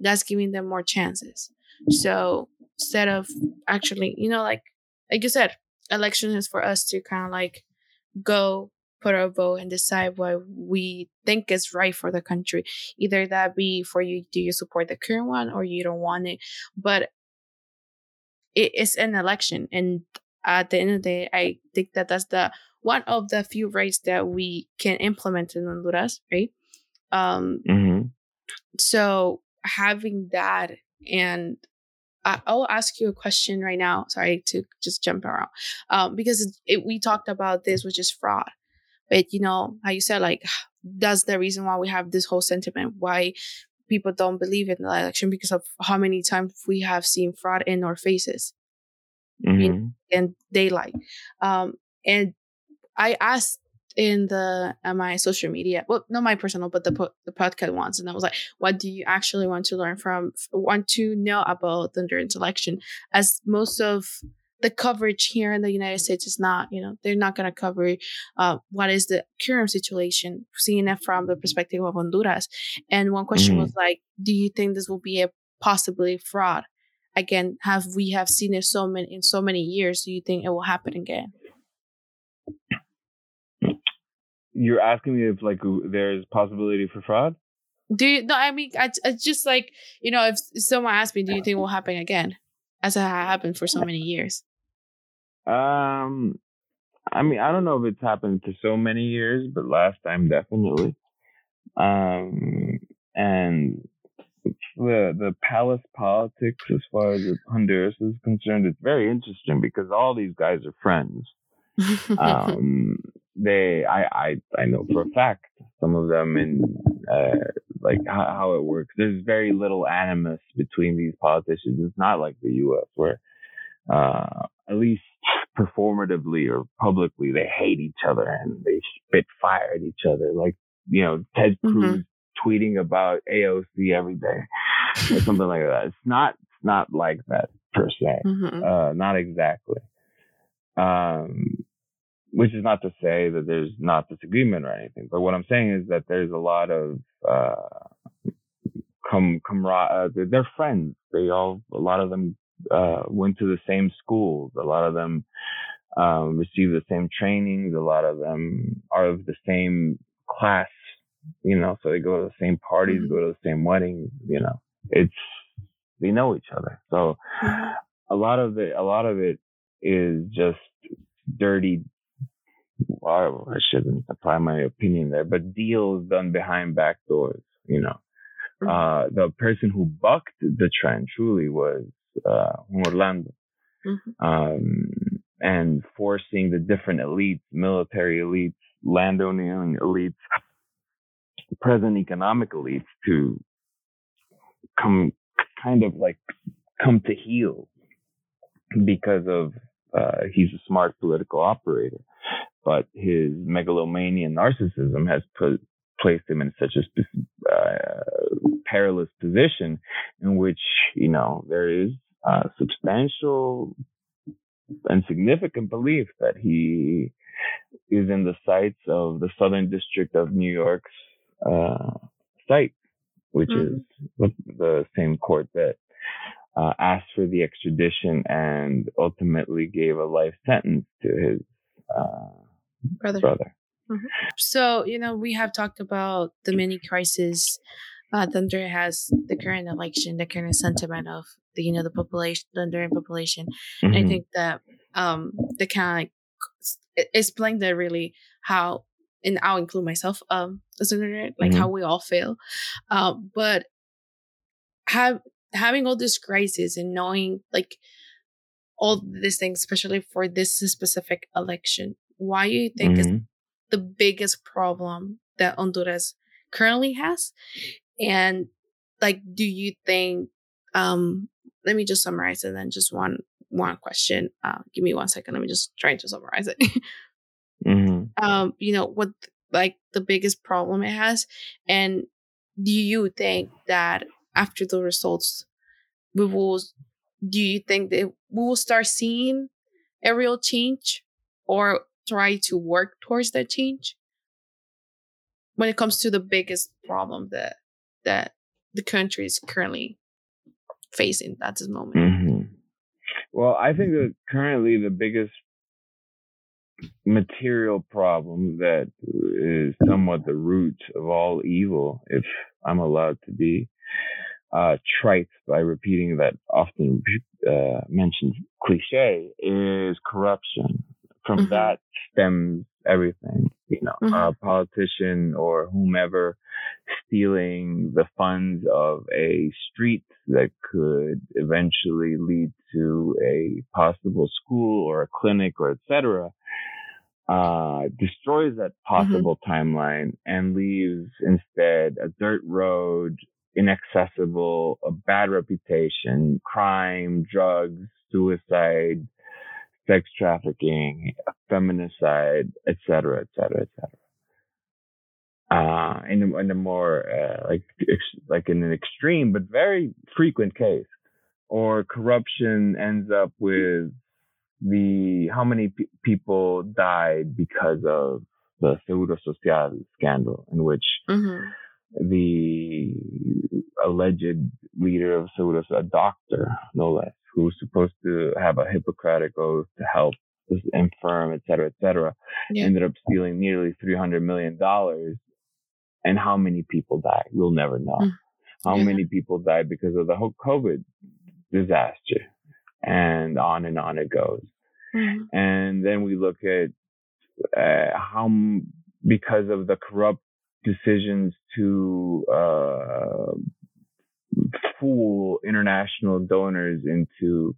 that's giving them more chances. So instead of actually, you know, like like you said, election is for us to kind of like go put our vote and decide what we think is right for the country. Either that be for you, do you support the current one or you don't want it? But it is an election, and at the end of the day, I think that that's the one of the few rights that we can implement in Honduras, right? Um, mm-hmm. So having that, and I, will ask you a question right now. Sorry to just jump around, um, because it, it, we talked about this, which is fraud. But you know how you said, like (sighs) that's the reason why we have this whole sentiment. Why people don't believe in the election because of how many times we have seen fraud in our faces mm-hmm. in, in daylight. Um, and I asked in the uh, my social media, well, not my personal, but the po- the podcast ones, and I was like, "What do you actually want to learn from? Want to know about the Honduran election?" As most of the coverage here in the United States is not, you know, they're not going to cover uh, what is the current situation, seeing it from the perspective of Honduras. And one question mm-hmm. was like, do you think this will be a possibly fraud? Again, have we have seen it so many in so many years? Do you think it will happen again? You're asking me if like there's possibility for fraud? Do you? No, I mean, I, I just like you know, if someone asked me, do you think it will happen again, as it happened for so many years? Um, I mean, I don't know if it's happened for so many years, but last time definitely. Um, and the the palace politics as far as Honduras is concerned, it's very interesting because all these guys are friends. (laughs) um, they, I, I, I know for a fact some of them in uh, like how, how it works. There's very little animus between these politicians. It's not like the U.S. where uh, at least performatively or publicly, they hate each other and they spit fire at each other. Like, you know, Ted mm-hmm. Cruz mm-hmm. tweeting about AOC every day or something like that. It's not, it's not like that per se. Mm-hmm. Uh, not exactly. Um, which is not to say that there's not disagreement or anything, but what I'm saying is that there's a lot of, uh, come, camaraderie, uh, they're friends. They all, a lot of them uh, went to the same schools. A lot of them um, received the same trainings. A lot of them are of the same class, you know, so they go to the same parties, mm-hmm. go to the same weddings, you know, it's, they know each other. So mm-hmm. a lot of it, a lot of it is just dirty. Well, I shouldn't apply my opinion there, but deals done behind back doors, you know. Mm-hmm. Uh, the person who bucked the trend truly was uh, Orlando, mm-hmm. um, and forcing the different elites, military elites, landowning elites, present economic elites to come kind of like come to heel because of Uh, he's a smart political operator, but his megalomania and narcissism has put, placed him in such a uh, perilous position in which, you know, there is a substantial and significant belief that he is in the sights of the Southern District of New York's uh, site, which mm-hmm. is the same court that uh, asked for the extradition and ultimately gave a life sentence to his uh, brother. brother. Mm-hmm. So, you know, we have talked about the many crisis uh, Thunder has the current election, the current sentiment of the, you know, the population, the Honduran population. Mm-hmm. I think that um, the kind of it's playing that really how, and I'll include myself um, as a Honduran, like mm-hmm. how we all feel. Um, but have having all this crisis and knowing like all these things, especially for this specific election, why do you think mm-hmm. is the biggest problem that Honduras currently has? And like, do you think, um, let me just summarize and then just one, one question. Uh, give me one second. Let me just try to summarize it. (laughs) mm-hmm. Um, you know, what like the biggest problem it has. And do you think that after the results, we will, do you think that we will start seeing a real change or try to work towards that change? When it comes to the biggest problem that that the country is currently facing at this moment? Mm-hmm. Well, I think that currently the biggest material problem that is somewhat the root of all evil, if I'm allowed to be uh, trite by repeating that often uh, mentioned cliche, is corruption. From mm-hmm. that stems everything. You know, mm-hmm. a politician or whomever stealing the funds of a street that could eventually lead to a possible school or a clinic or etc. Uh, destroys that mm-hmm. possible mm-hmm. timeline and leaves instead a dirt road, inaccessible, a bad reputation, crime, drugs, suicide, sex trafficking, feminicide, etc., etc., etc. Uh, in a, in a more uh, like ex- like in an extreme but very frequent case, or corruption ends up with the how many p- people died because of the Seguro Social scandal, in which mm-hmm. the alleged leader of Seguro, a doctor, no less, who was supposed to have a Hippocratic oath to help this infirm, et cetera, et cetera, yeah. ended up stealing nearly $300 million. And how many people died? We'll never know. Mm. How yeah. many people died because of the whole COVID disaster? And on and on it goes. Mm. And then we look at uh, how, because of the corrupt decisions to uh, fool international donors into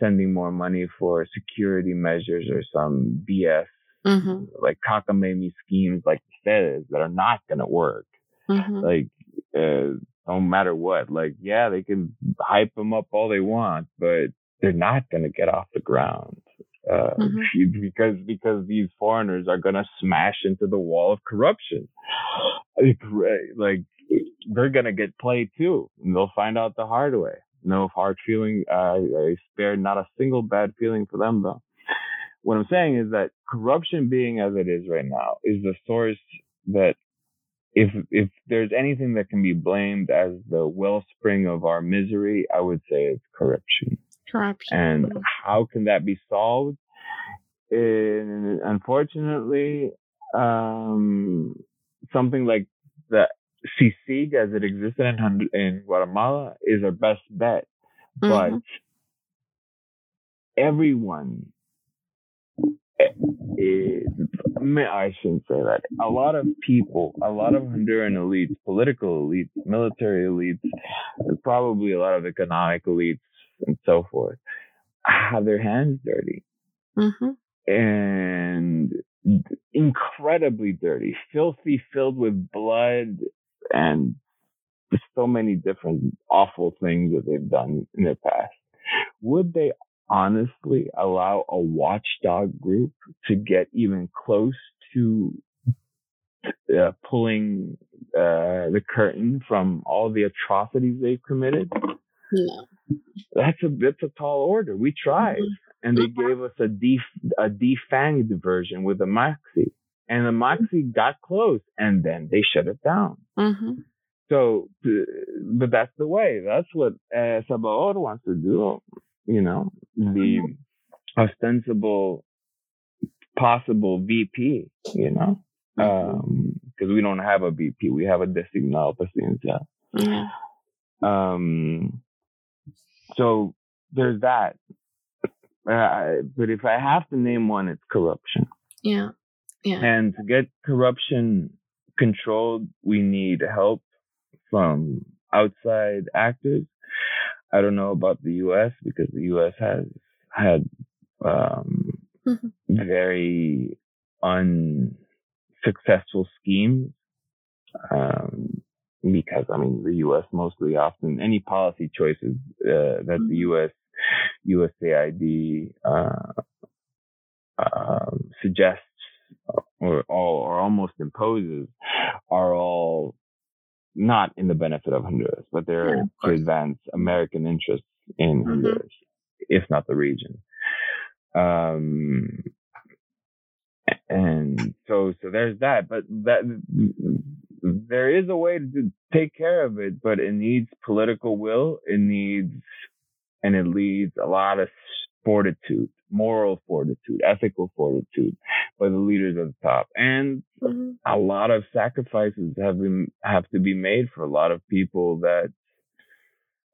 sending more money for security measures or some BS mm-hmm. like cockamamie schemes like says that are not going to work. Mm-hmm. Like, uh, no matter what, like, yeah, they can hype them up all they want, but they're not going to get off the ground. Uh, mm-hmm. because because these foreigners are gonna smash into the wall of corruption. Like, like they're gonna get played too, and they'll find out the hard way. No hard feeling. Uh, I spared not a single bad feeling for them though. What I'm saying is that corruption being as it is right now is the source that if if there's anything that can be blamed as the wellspring of our misery, I would say it's corruption. Corruption. And how can that be solved? And unfortunately, um, something like the CICIG as it existed in, in Guatemala is our best bet. Mm-hmm. But everyone is, I shouldn't say that. A lot of people, a lot of Honduran elites, political elites, military elites, probably a lot of economic elites and so forth, have their hands dirty. Mm-hmm. And incredibly dirty, filthy, filled with blood and so many different awful things that they've done in their past. Would they honestly allow a watchdog group to get even close to uh, pulling uh, the curtain from all the atrocities they've committed. No. That's a that's a tall order. We tried, mm-hmm. and they gave us a def, a defanged version with a MACCIH, and the MACCIH got close, and then they shut it down. Mm-hmm. So, but that's the way. That's what uh, Salvador wants to do. You know, the mm-hmm. ostensible possible VP. You know, because mm-hmm. um, we don't have a VP, we have a designado presidencial. Yeah. Um, so there's that. Uh, but if I have to name one, it's corruption. Yeah. Yeah. And to get corruption controlled, we need help from outside actors. I don't know about the U.S. because the U.S. has had um, mm-hmm. very unsuccessful schemes. Um, because I mean the U.S. mostly often any policy choices uh, that the mm-hmm. U.S. USAID uh, um, suggests or, or almost imposes are all not in the benefit of Honduras, but they're yeah, to advance American interests in mm-hmm. Honduras, if not the region. Um, and so, so there's that, but that there is a way to take care of it, but it needs political will. It needs, and it needs a lot of fortitude, moral fortitude, ethical fortitude by the leaders at the top. And mm-hmm. a lot of sacrifices have been, have to be made for a lot of people that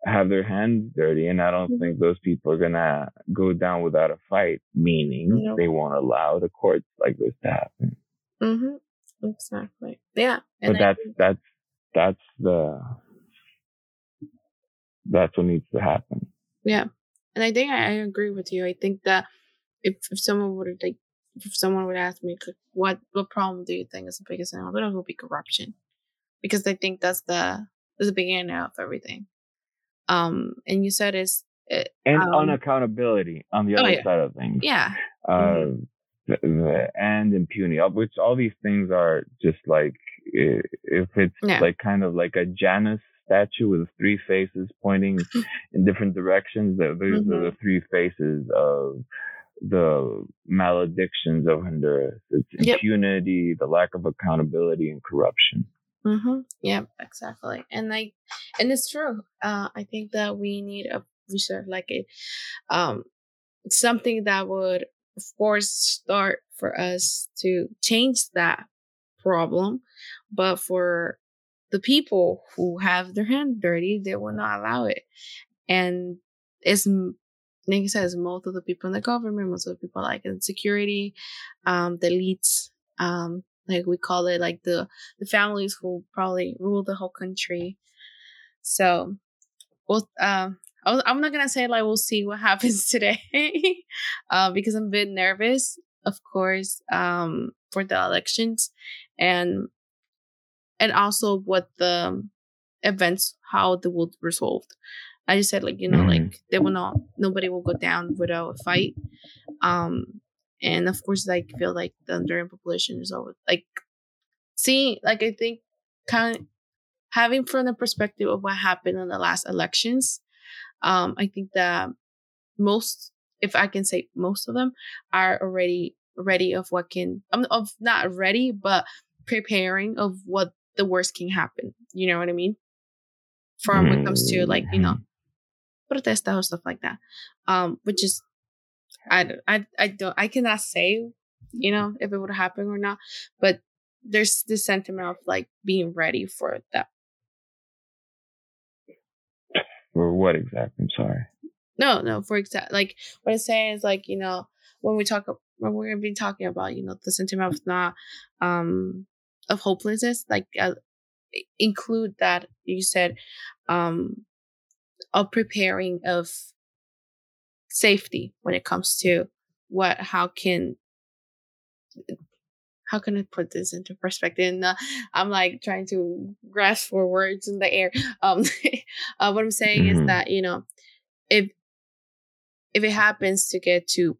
have their hands dirty. And I don't mm-hmm. think those people are going to go down without a fight, meaning they won't allow the courts like this to happen. Mm-hmm. Exactly. Yeah. And but that's think- that's that's the that's what needs to happen. Yeah. And I think I, I agree with you. I think that if, if someone would like if someone would ask me what what problem do you think is the biggest in Honduras it would be corruption. Because I think that's the that's the beginning of everything. Um and you said it's it, and um, unaccountability on the oh, other yeah. side of things. Yeah. Uh, mm-hmm and impunity, which all these things are just like if it's yeah. like kind of like a Janus statue with three faces pointing (laughs) in different directions. Those mm-hmm. are the three faces of the maledictions of Honduras. It's yep. impunity, the lack of accountability, and corruption. Mm-hmm. Yeah, exactly. And like, and it's true. Uh, I think that we need a research like it, um, something that would of course, start for us to change that problem. But for the people who have their hand dirty, they will not allow it. And it's, Nick says, most of the people in the government, most of the people like in security, um, the elites, um, like we call it, like the, the families who probably rule the whole country. So, well, um, I'm not gonna say like we'll see what (laughs) happens today, uh, because I'm a bit nervous, of course, um, for the elections, and and also what the events how they will resolved. I just said like you know mm-hmm. like they will not nobody will go down without a fight, um, and of course like feel like the Honduran population is always like seeing like I think kind of having from the perspective of what happened in the last elections um, I think that most, if I can say most of them, are already ready of what can, um, of not ready, but preparing of what the worst can happen. You know what I mean? From when it comes to like, you know, mm-hmm. Protesta or stuff like that. Um, which is, I, I, I don't, I cannot say, you know, if it would happen or not, but there's this sentiment of like being ready for that For what exactly? I'm sorry. No, no. For exact, like what I'm saying is like you know when we talk when we're gonna be talking about you know the sentiment of not um of hopelessness, like uh, include that you said um of preparing of safety when it comes to what how can how can I put this into perspective? And, uh, I'm like trying to grasp for words in the air. (laughs) Um, (laughs) uh, what I'm saying mm-hmm. is that you know, if if it happens to get to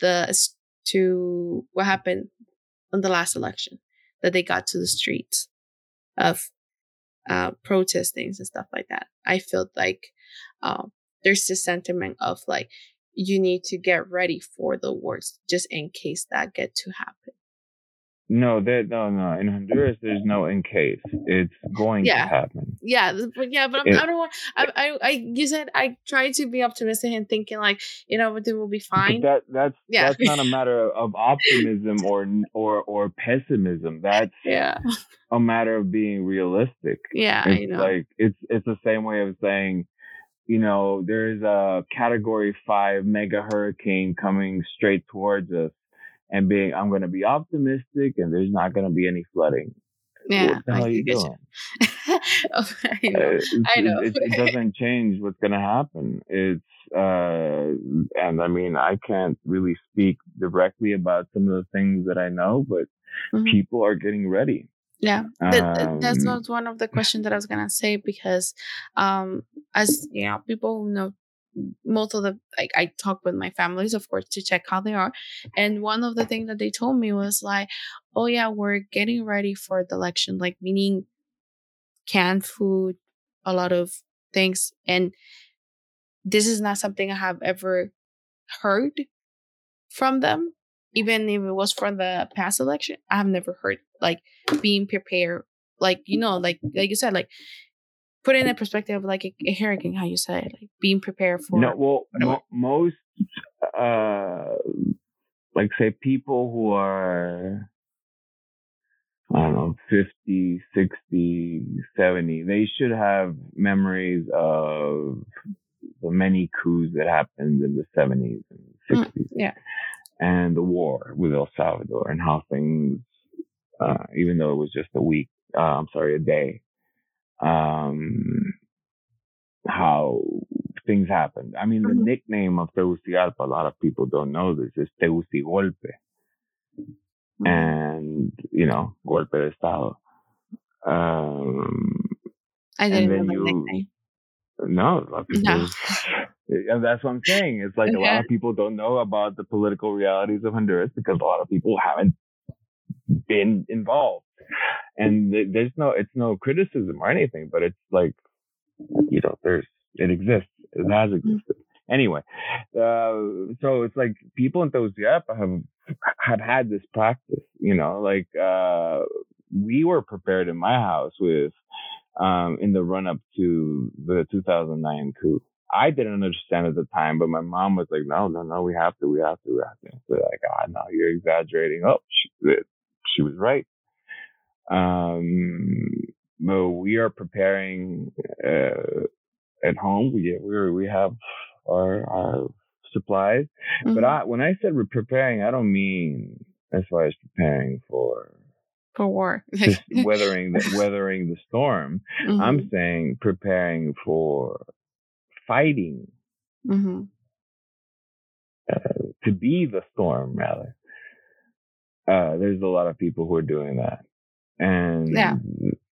the to what happened on the last election that they got to the streets of uh, protestings and stuff like that. I felt like um, there's this sentiment of like you need to get ready for the worst just in case that get to happen. No, that no, no. In Honduras, there's no in case. It's going yeah. to happen. Yeah, but yeah, but I'm, it, I don't want. I, I, I, you said I try to be optimistic and thinking like, you know, it will be fine. That that's yeah. that's not a matter (laughs) of optimism or or or pessimism. That's yeah, a matter of being realistic. Yeah, it's like it's it's the same way of saying, you know, there's a Category Five mega hurricane coming straight towards us and being, I'm going to be optimistic and there's not going to be any flooding. Yeah. What the hell are you doing? oh, (laughs) I know. Uh, I know. It, it, doesn't change what's going to happen. It's, uh, and I mean, I can't really speak directly about some of the things that I know, but mm-hmm. people are getting ready. Yeah, um, that's not one of the questions that I was gonna say because, um, as you know, people who know most of the like I talk with my families, of course, to check how they are. And one of the things that they told me was like, "Oh yeah, we're getting ready for the election," like meaning canned food, a lot of things, and this is not something I have ever heard from them. Even if it was for the past election, I have never heard like being prepared, like you know, like like you said, like put it in a perspective of like a, a hurricane, how you say, like being prepared for. No, well, mo- most, uh, like say people who are, I don't know, 50, 60, 70, they should have memories of the many coups that happened in the 70s and 60s. Mm, yeah. And the war with El Salvador and how things, uh, even though it was just a week, uh, I'm sorry, a day, um, how things happened. I mean, the mm-hmm. nickname of Tegucigalpa, a lot of people don't know this, is Tegucigolpe. Mm-hmm. And, you know, golpe de Estado. Um, I didn't know you, nickname. No, a lot of people. (laughs) No. And that's what I'm saying. It's like a lot of people don't know about the political realities of Honduras because a lot of people haven't been involved and there's no it's no criticism or anything but it's like you know there's it exists it has mm-hmm. existed anyway uh, so it's like people in Tegucigalpa have have had this practice you know like uh, we were prepared in my house with um, in the run up to the 2009 coup I didn't understand at the time, but my mom was like, no, no, no, we have to, we have to, we have to. So like, ah, no, you're exaggerating. Oh, she, she was right. Um, but we are preparing uh, at home. We we we have our our supplies. Mm-hmm. But I, when I said we're preparing, I don't mean as far as preparing for for war, (laughs) weathering the weathering the storm. Mm-hmm. I'm saying preparing for fighting. Mm-hmm. Uh, to be the storm, rather. Uh, there's a lot of people who are doing that and yeah.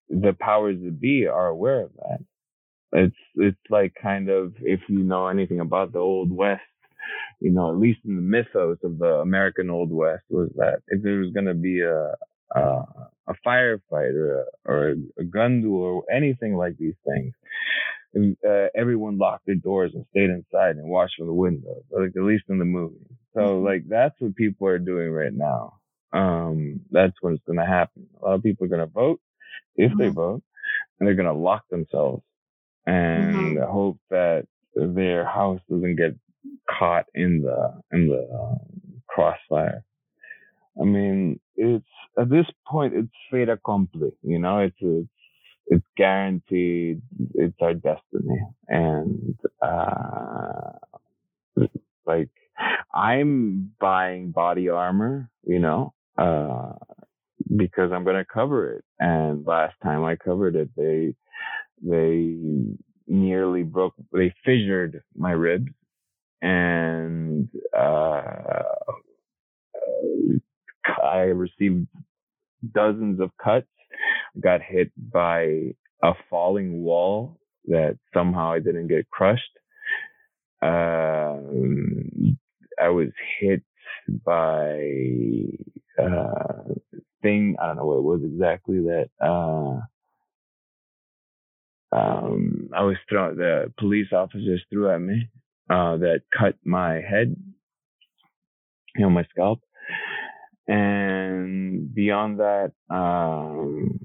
the powers that be are aware of that. It's it's like kind of if you know anything about the old west, you know, at least in the mythos of the American old west was that if there was going to be a a, a firefight or a, or a gun duel or anything like these things, uh, everyone locked their doors and stayed inside and watched from the windows, like at least in the movie. So mm-hmm. like that's what people are doing right now um, that's what's going to happen. A lot of people are going to vote if mm-hmm. they vote, and they're going to lock themselves and mm-hmm. hope that their house doesn't get caught in the in the um, crossfire. I mean, it's at this point it's fait accompli. You know, it's it's it's guaranteed. It's our destiny, and uh, like I'm buying body armor. You know, uh, because I'm going to cover it. And last time I covered it, they, they nearly broke, they fissured my ribs and, uh, I received dozens of cuts, got hit by a falling wall that somehow I didn't get crushed. um, I was hit by uh, thing. I don't know what it was exactly that. Uh, um, I was thrown. The police officers threw at me. Uh, that cut my head, you know, my scalp. And beyond that, um,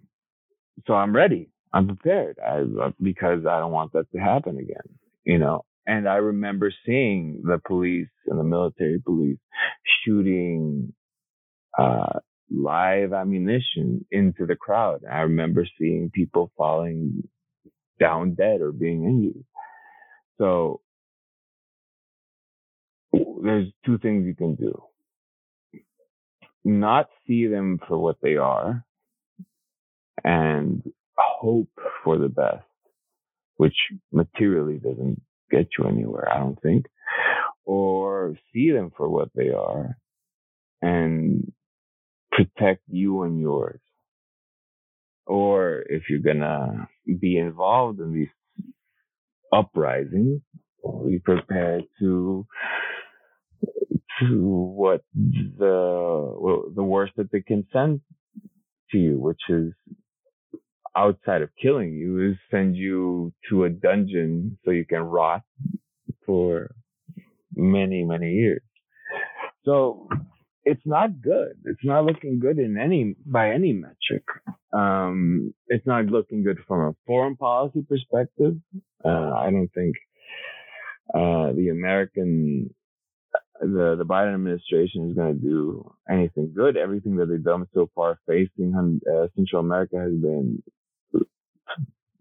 so I'm ready. I'm prepared I, because I don't want that to happen again, you know. And I remember seeing the police and the military police shooting uh, live ammunition into the crowd. I remember seeing people falling down dead or being injured. So there's two things you can do. Not see them for what they are and hope for the best, which materially doesn't get you anywhere, I don't think, or see them for what they are and protect you and yours. Or if you're gonna be involved in these uprisings, be prepared to to what the the worst that they can send to you, which is outside of killing you, is send you to a dungeon so you can rot for many many years. So it's not good. It's not looking good in any by any metric. Um, it's not looking good from a foreign policy perspective. Uh, I don't think uh, the American the the Biden administration is going to do anything good. Everything that they've done so far facing uh, Central America has been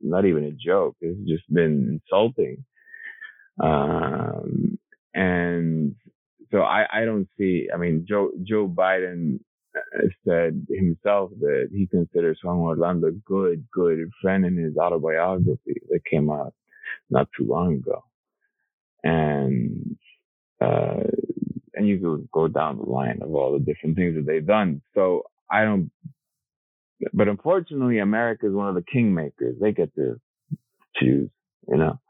not even a joke. It's just been insulting. Um, and so I, I don't see, I mean, Joe, Joe Biden uh, said himself that he considers Juan Orlando a good, good friend in his autobiography that came out not too long ago. And, uh, and you could go down the line of all the different things that they've done. So I don't, but unfortunately, America is one of the kingmakers. They get to choose, you know.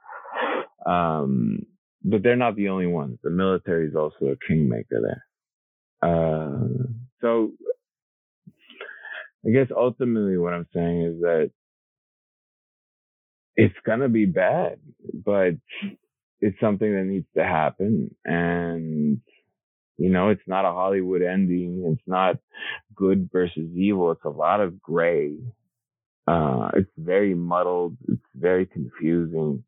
Um, but they're not the only ones. The military is also a kingmaker there. Uh, so I guess ultimately what I'm saying is that it's gonna be bad, but it's something that needs to happen. And, you know, it's not a Hollywood ending. It's not good versus evil. It's a lot of gray. Uh, it's very muddled. It's very confusing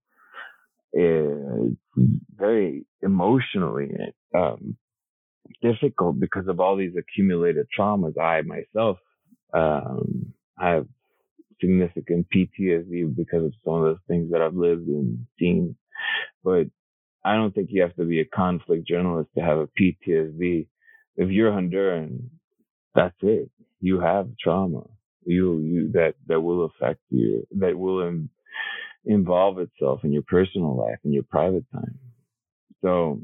is very emotionally um, difficult because of all these accumulated traumas. I myself um, have significant PTSD because of some of those things that I've lived and seen. But I don't think you have to be a conflict journalist to have a PTSD. If you're Honduran, that's it. You have trauma. You, you, that, that will affect you, that will involve itself in your personal life in your private time. So,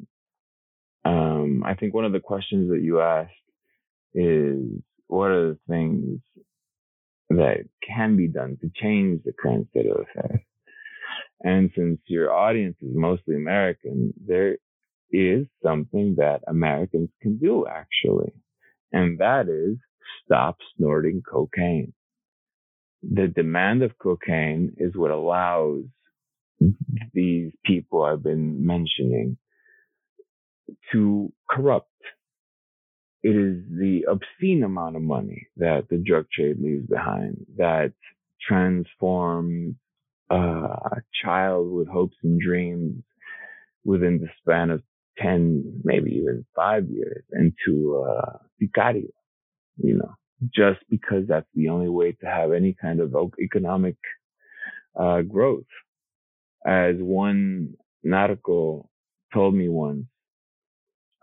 um, I think one of the questions that you asked is what are the things that can be done to change the current state of affairs? And since your audience is mostly American, there is something that Americans can do actually. And that is stop snorting cocaine the demand of cocaine is what allows these people I've been mentioning to corrupt. It is the obscene amount of money that the drug trade leaves behind that transforms a child with hopes and dreams within the span of 10, maybe even five years into a sicario, you know just because that's the only way to have any kind of economic uh, growth. As one narco told me once,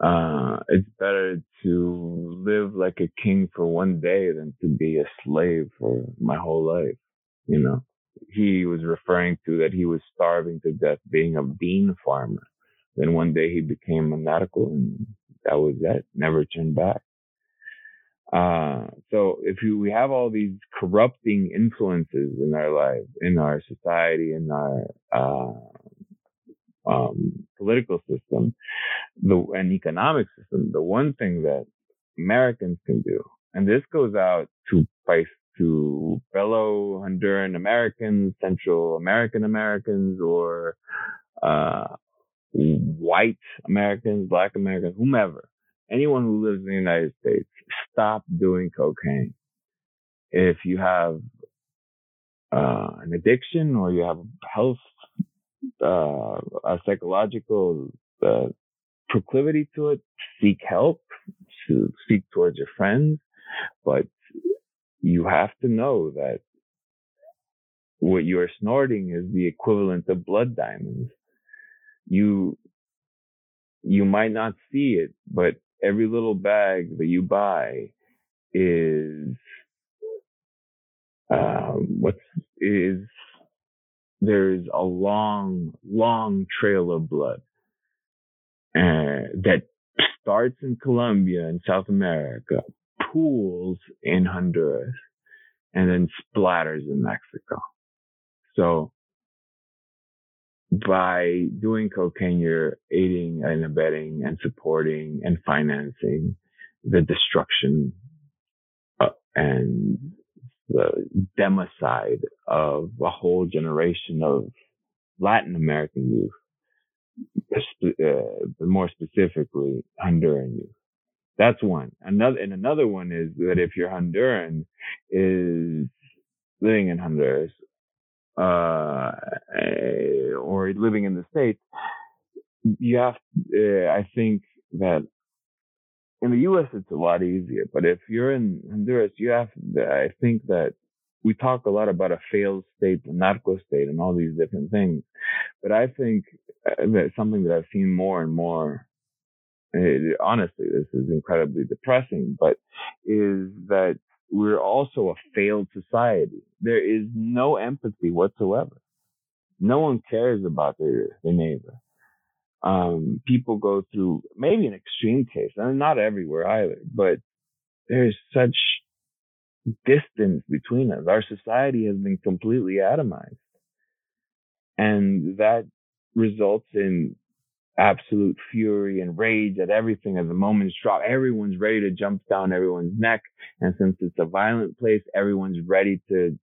uh, it's better to live like a king for one day than to be a slave for my whole life. You know, he was referring to that he was starving to death being a bean farmer. Then one day he became a narco and that was it. Never turned back. Uh, so if you, we have all these corrupting influences in our life, in our society, in our, uh, um, political system, the and economic system, the one thing that Americans can do, and this goes out to to fellow Honduran Americans, Central American Americans, or uh, white Americans, black Americans, whomever, anyone who lives in the United States, stop doing cocaine. If you have uh, an addiction or you have health, uh, a psychological uh, proclivity to it, seek help, to towards your friends, but you have to know that what you are snorting is the equivalent of blood diamonds. You, you might not see it, but every little bag that you buy is, um, what's, is, there's a long, long trail of blood uh, that starts in Colombia in South America, pools in Honduras, and then splatters in Mexico. So by doing cocaine, you're aiding and abetting and supporting and financing the destruction uh, and the democide of a whole generation of Latin American youth, uh, more specifically Honduran youth. That's one. Another, and another one is that if you're Honduran is living in Honduras, uh, or living in the States, you have, uh, I think that in the U.S. it's a lot easier, but if you're in Honduras, you have, I think that we talk a lot about a failed state, a narco state, and all these different things. But I think uh, that something that I've seen more and more it, honestly, this is incredibly depressing, but is that we're also a failed society. There is no empathy whatsoever. No one cares about their, their neighbor. Um, people go through maybe an extreme case, and not everywhere either, but there's such distance between us. Our society has been completely atomized. And that results in absolute fury and rage at everything as the moments drop. Everyone's ready to jump down everyone's neck. And since it's a violent place, everyone's ready to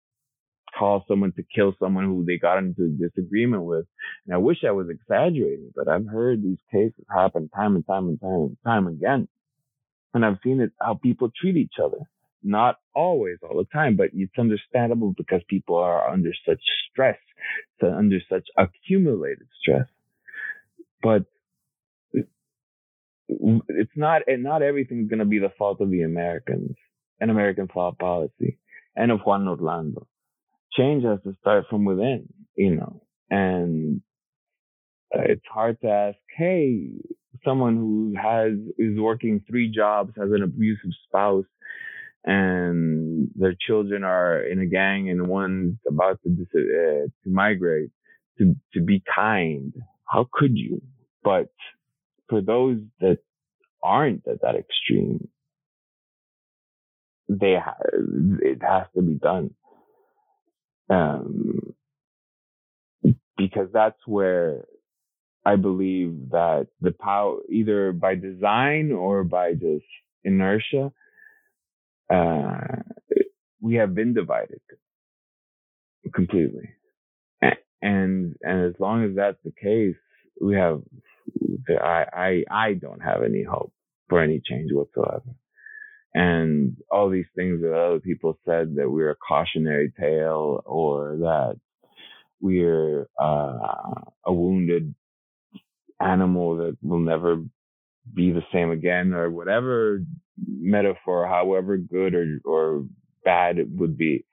call someone to kill someone who they got into disagreement with. And I wish I was exaggerating, but I've heard these cases happen time and time and time and time again. And I've seen it how people treat each other. Not always all the time, but it's understandable because people are under such stress, under such accumulated stress but it's not and not everything's going to be the fault of the Americans and American foreign policy and of Juan Orlando. Change has to start from within, you know, and it's hard to ask, hey, someone who has is working three jobs, has an abusive spouse, and their children are in a gang and one's about to uh, to migrate, to to be kind how could you? But for those that aren't at that extreme, they ha- it has to be done. Um, because that's where I believe that the power, either by design or by just inertia, uh, we have been divided completely. And, and as long as that's the case, we have, I, I, I don't have any hope for any change whatsoever. And all these things that other people said that we're a cautionary tale or that we're uh, a wounded animal that will never be the same again or whatever metaphor, however good or, or bad it would be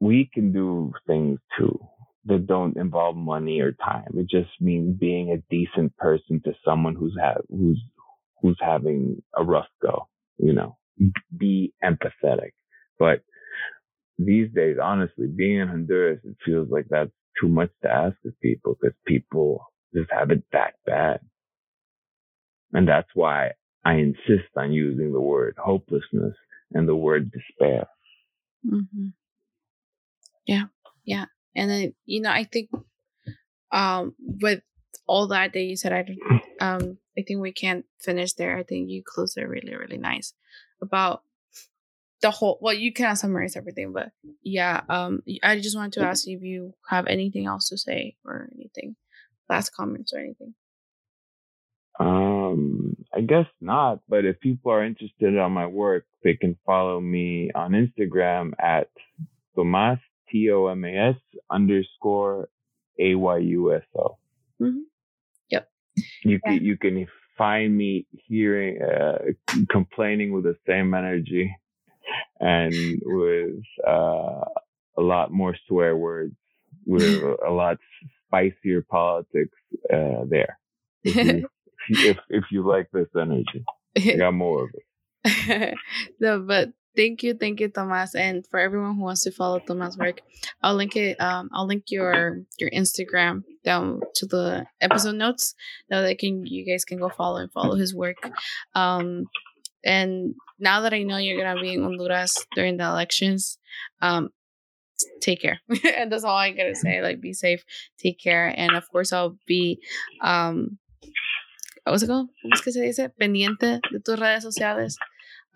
we can do things too that don't involve money or time. It just means being a decent person to someone who's ha- who's who's having a rough go. You know, be empathetic. But these days, honestly, being in Honduras, it feels like that's too much to ask of people because people just have it that bad. And that's why I insist on using the word hopelessness and the word despair. Mm-hmm. Yeah, yeah. And then, you know, I think um, with all that that you said, I um, I think we can't finish there. I think you closed it really, really nice about the whole. Well, you cannot summarize everything, but yeah. Um, I just wanted to ask you if you have anything else to say or anything, last comments or anything. Um, I guess not. But if people are interested on my work, they can follow me on Instagram at Tomas T O M A S underscore A Y U S O. Mm-hmm. Yep. You yeah. can you can find me hearing uh, complaining with the same energy and with uh, a lot more swear words with (laughs) a lot spicier politics uh, there. If you, (laughs) if, if you like this energy, (laughs) I got more of it. no, but thank you, thank you, Tomas, and for everyone who wants to follow Tomas' work, I'll link it. Um, I'll link your your Instagram down to the episode notes, so that can you guys can go follow and follow his work. Um, and now that I know you're gonna be in Honduras during the elections, um, take care. (laughs) and that's all I gotta say. Like, be safe, take care, and of course, I'll be um, it called? ¿Cómo es que se dice? Pendiente de tus redes sociales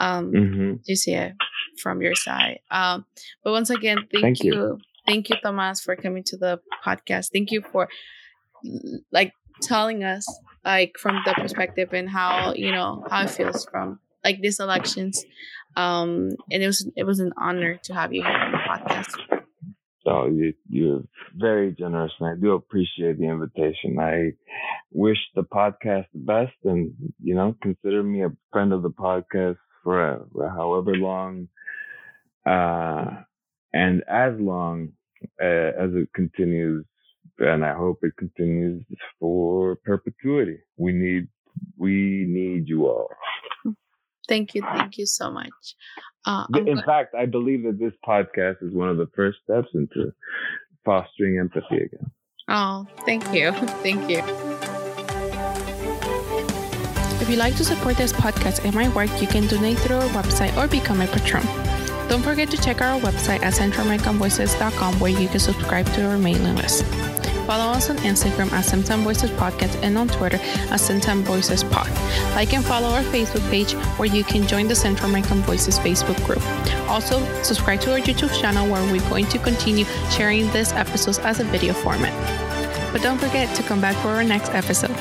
um, mm-hmm. just yeah, from your side. Um, but once again, thank, thank you. you. Thank you, Thomas, for coming to the podcast. Thank you for like telling us like from the perspective and how you know how it feels from like these elections. Um, and it was it was an honor to have you here on the podcast. So you, you're very generous, and I do appreciate the invitation. I wish the podcast the best, and you know, consider me a friend of the podcast for, however long, uh, and as long uh, as it continues, and I hope it continues for perpetuity. We need, we need you all. Thank you, thank you so much. Uh, in fact, I believe that this podcast is one of the first steps into fostering empathy again. Oh, thank you, (laughs) thank you. If you'd like to support this podcast and my work, you can donate through our website or become a patron. Don't forget to check our website at centralamericanvoices.com where you can subscribe to our mailing list. Follow us on Instagram at Centam Voices Podcast and on Twitter at Centam Voices Pod. Like and follow our Facebook page where you can join the Central American Voices Facebook group. Also, subscribe to our YouTube channel where we're going to continue sharing these episodes as a video format. But don't forget to come back for our next episode.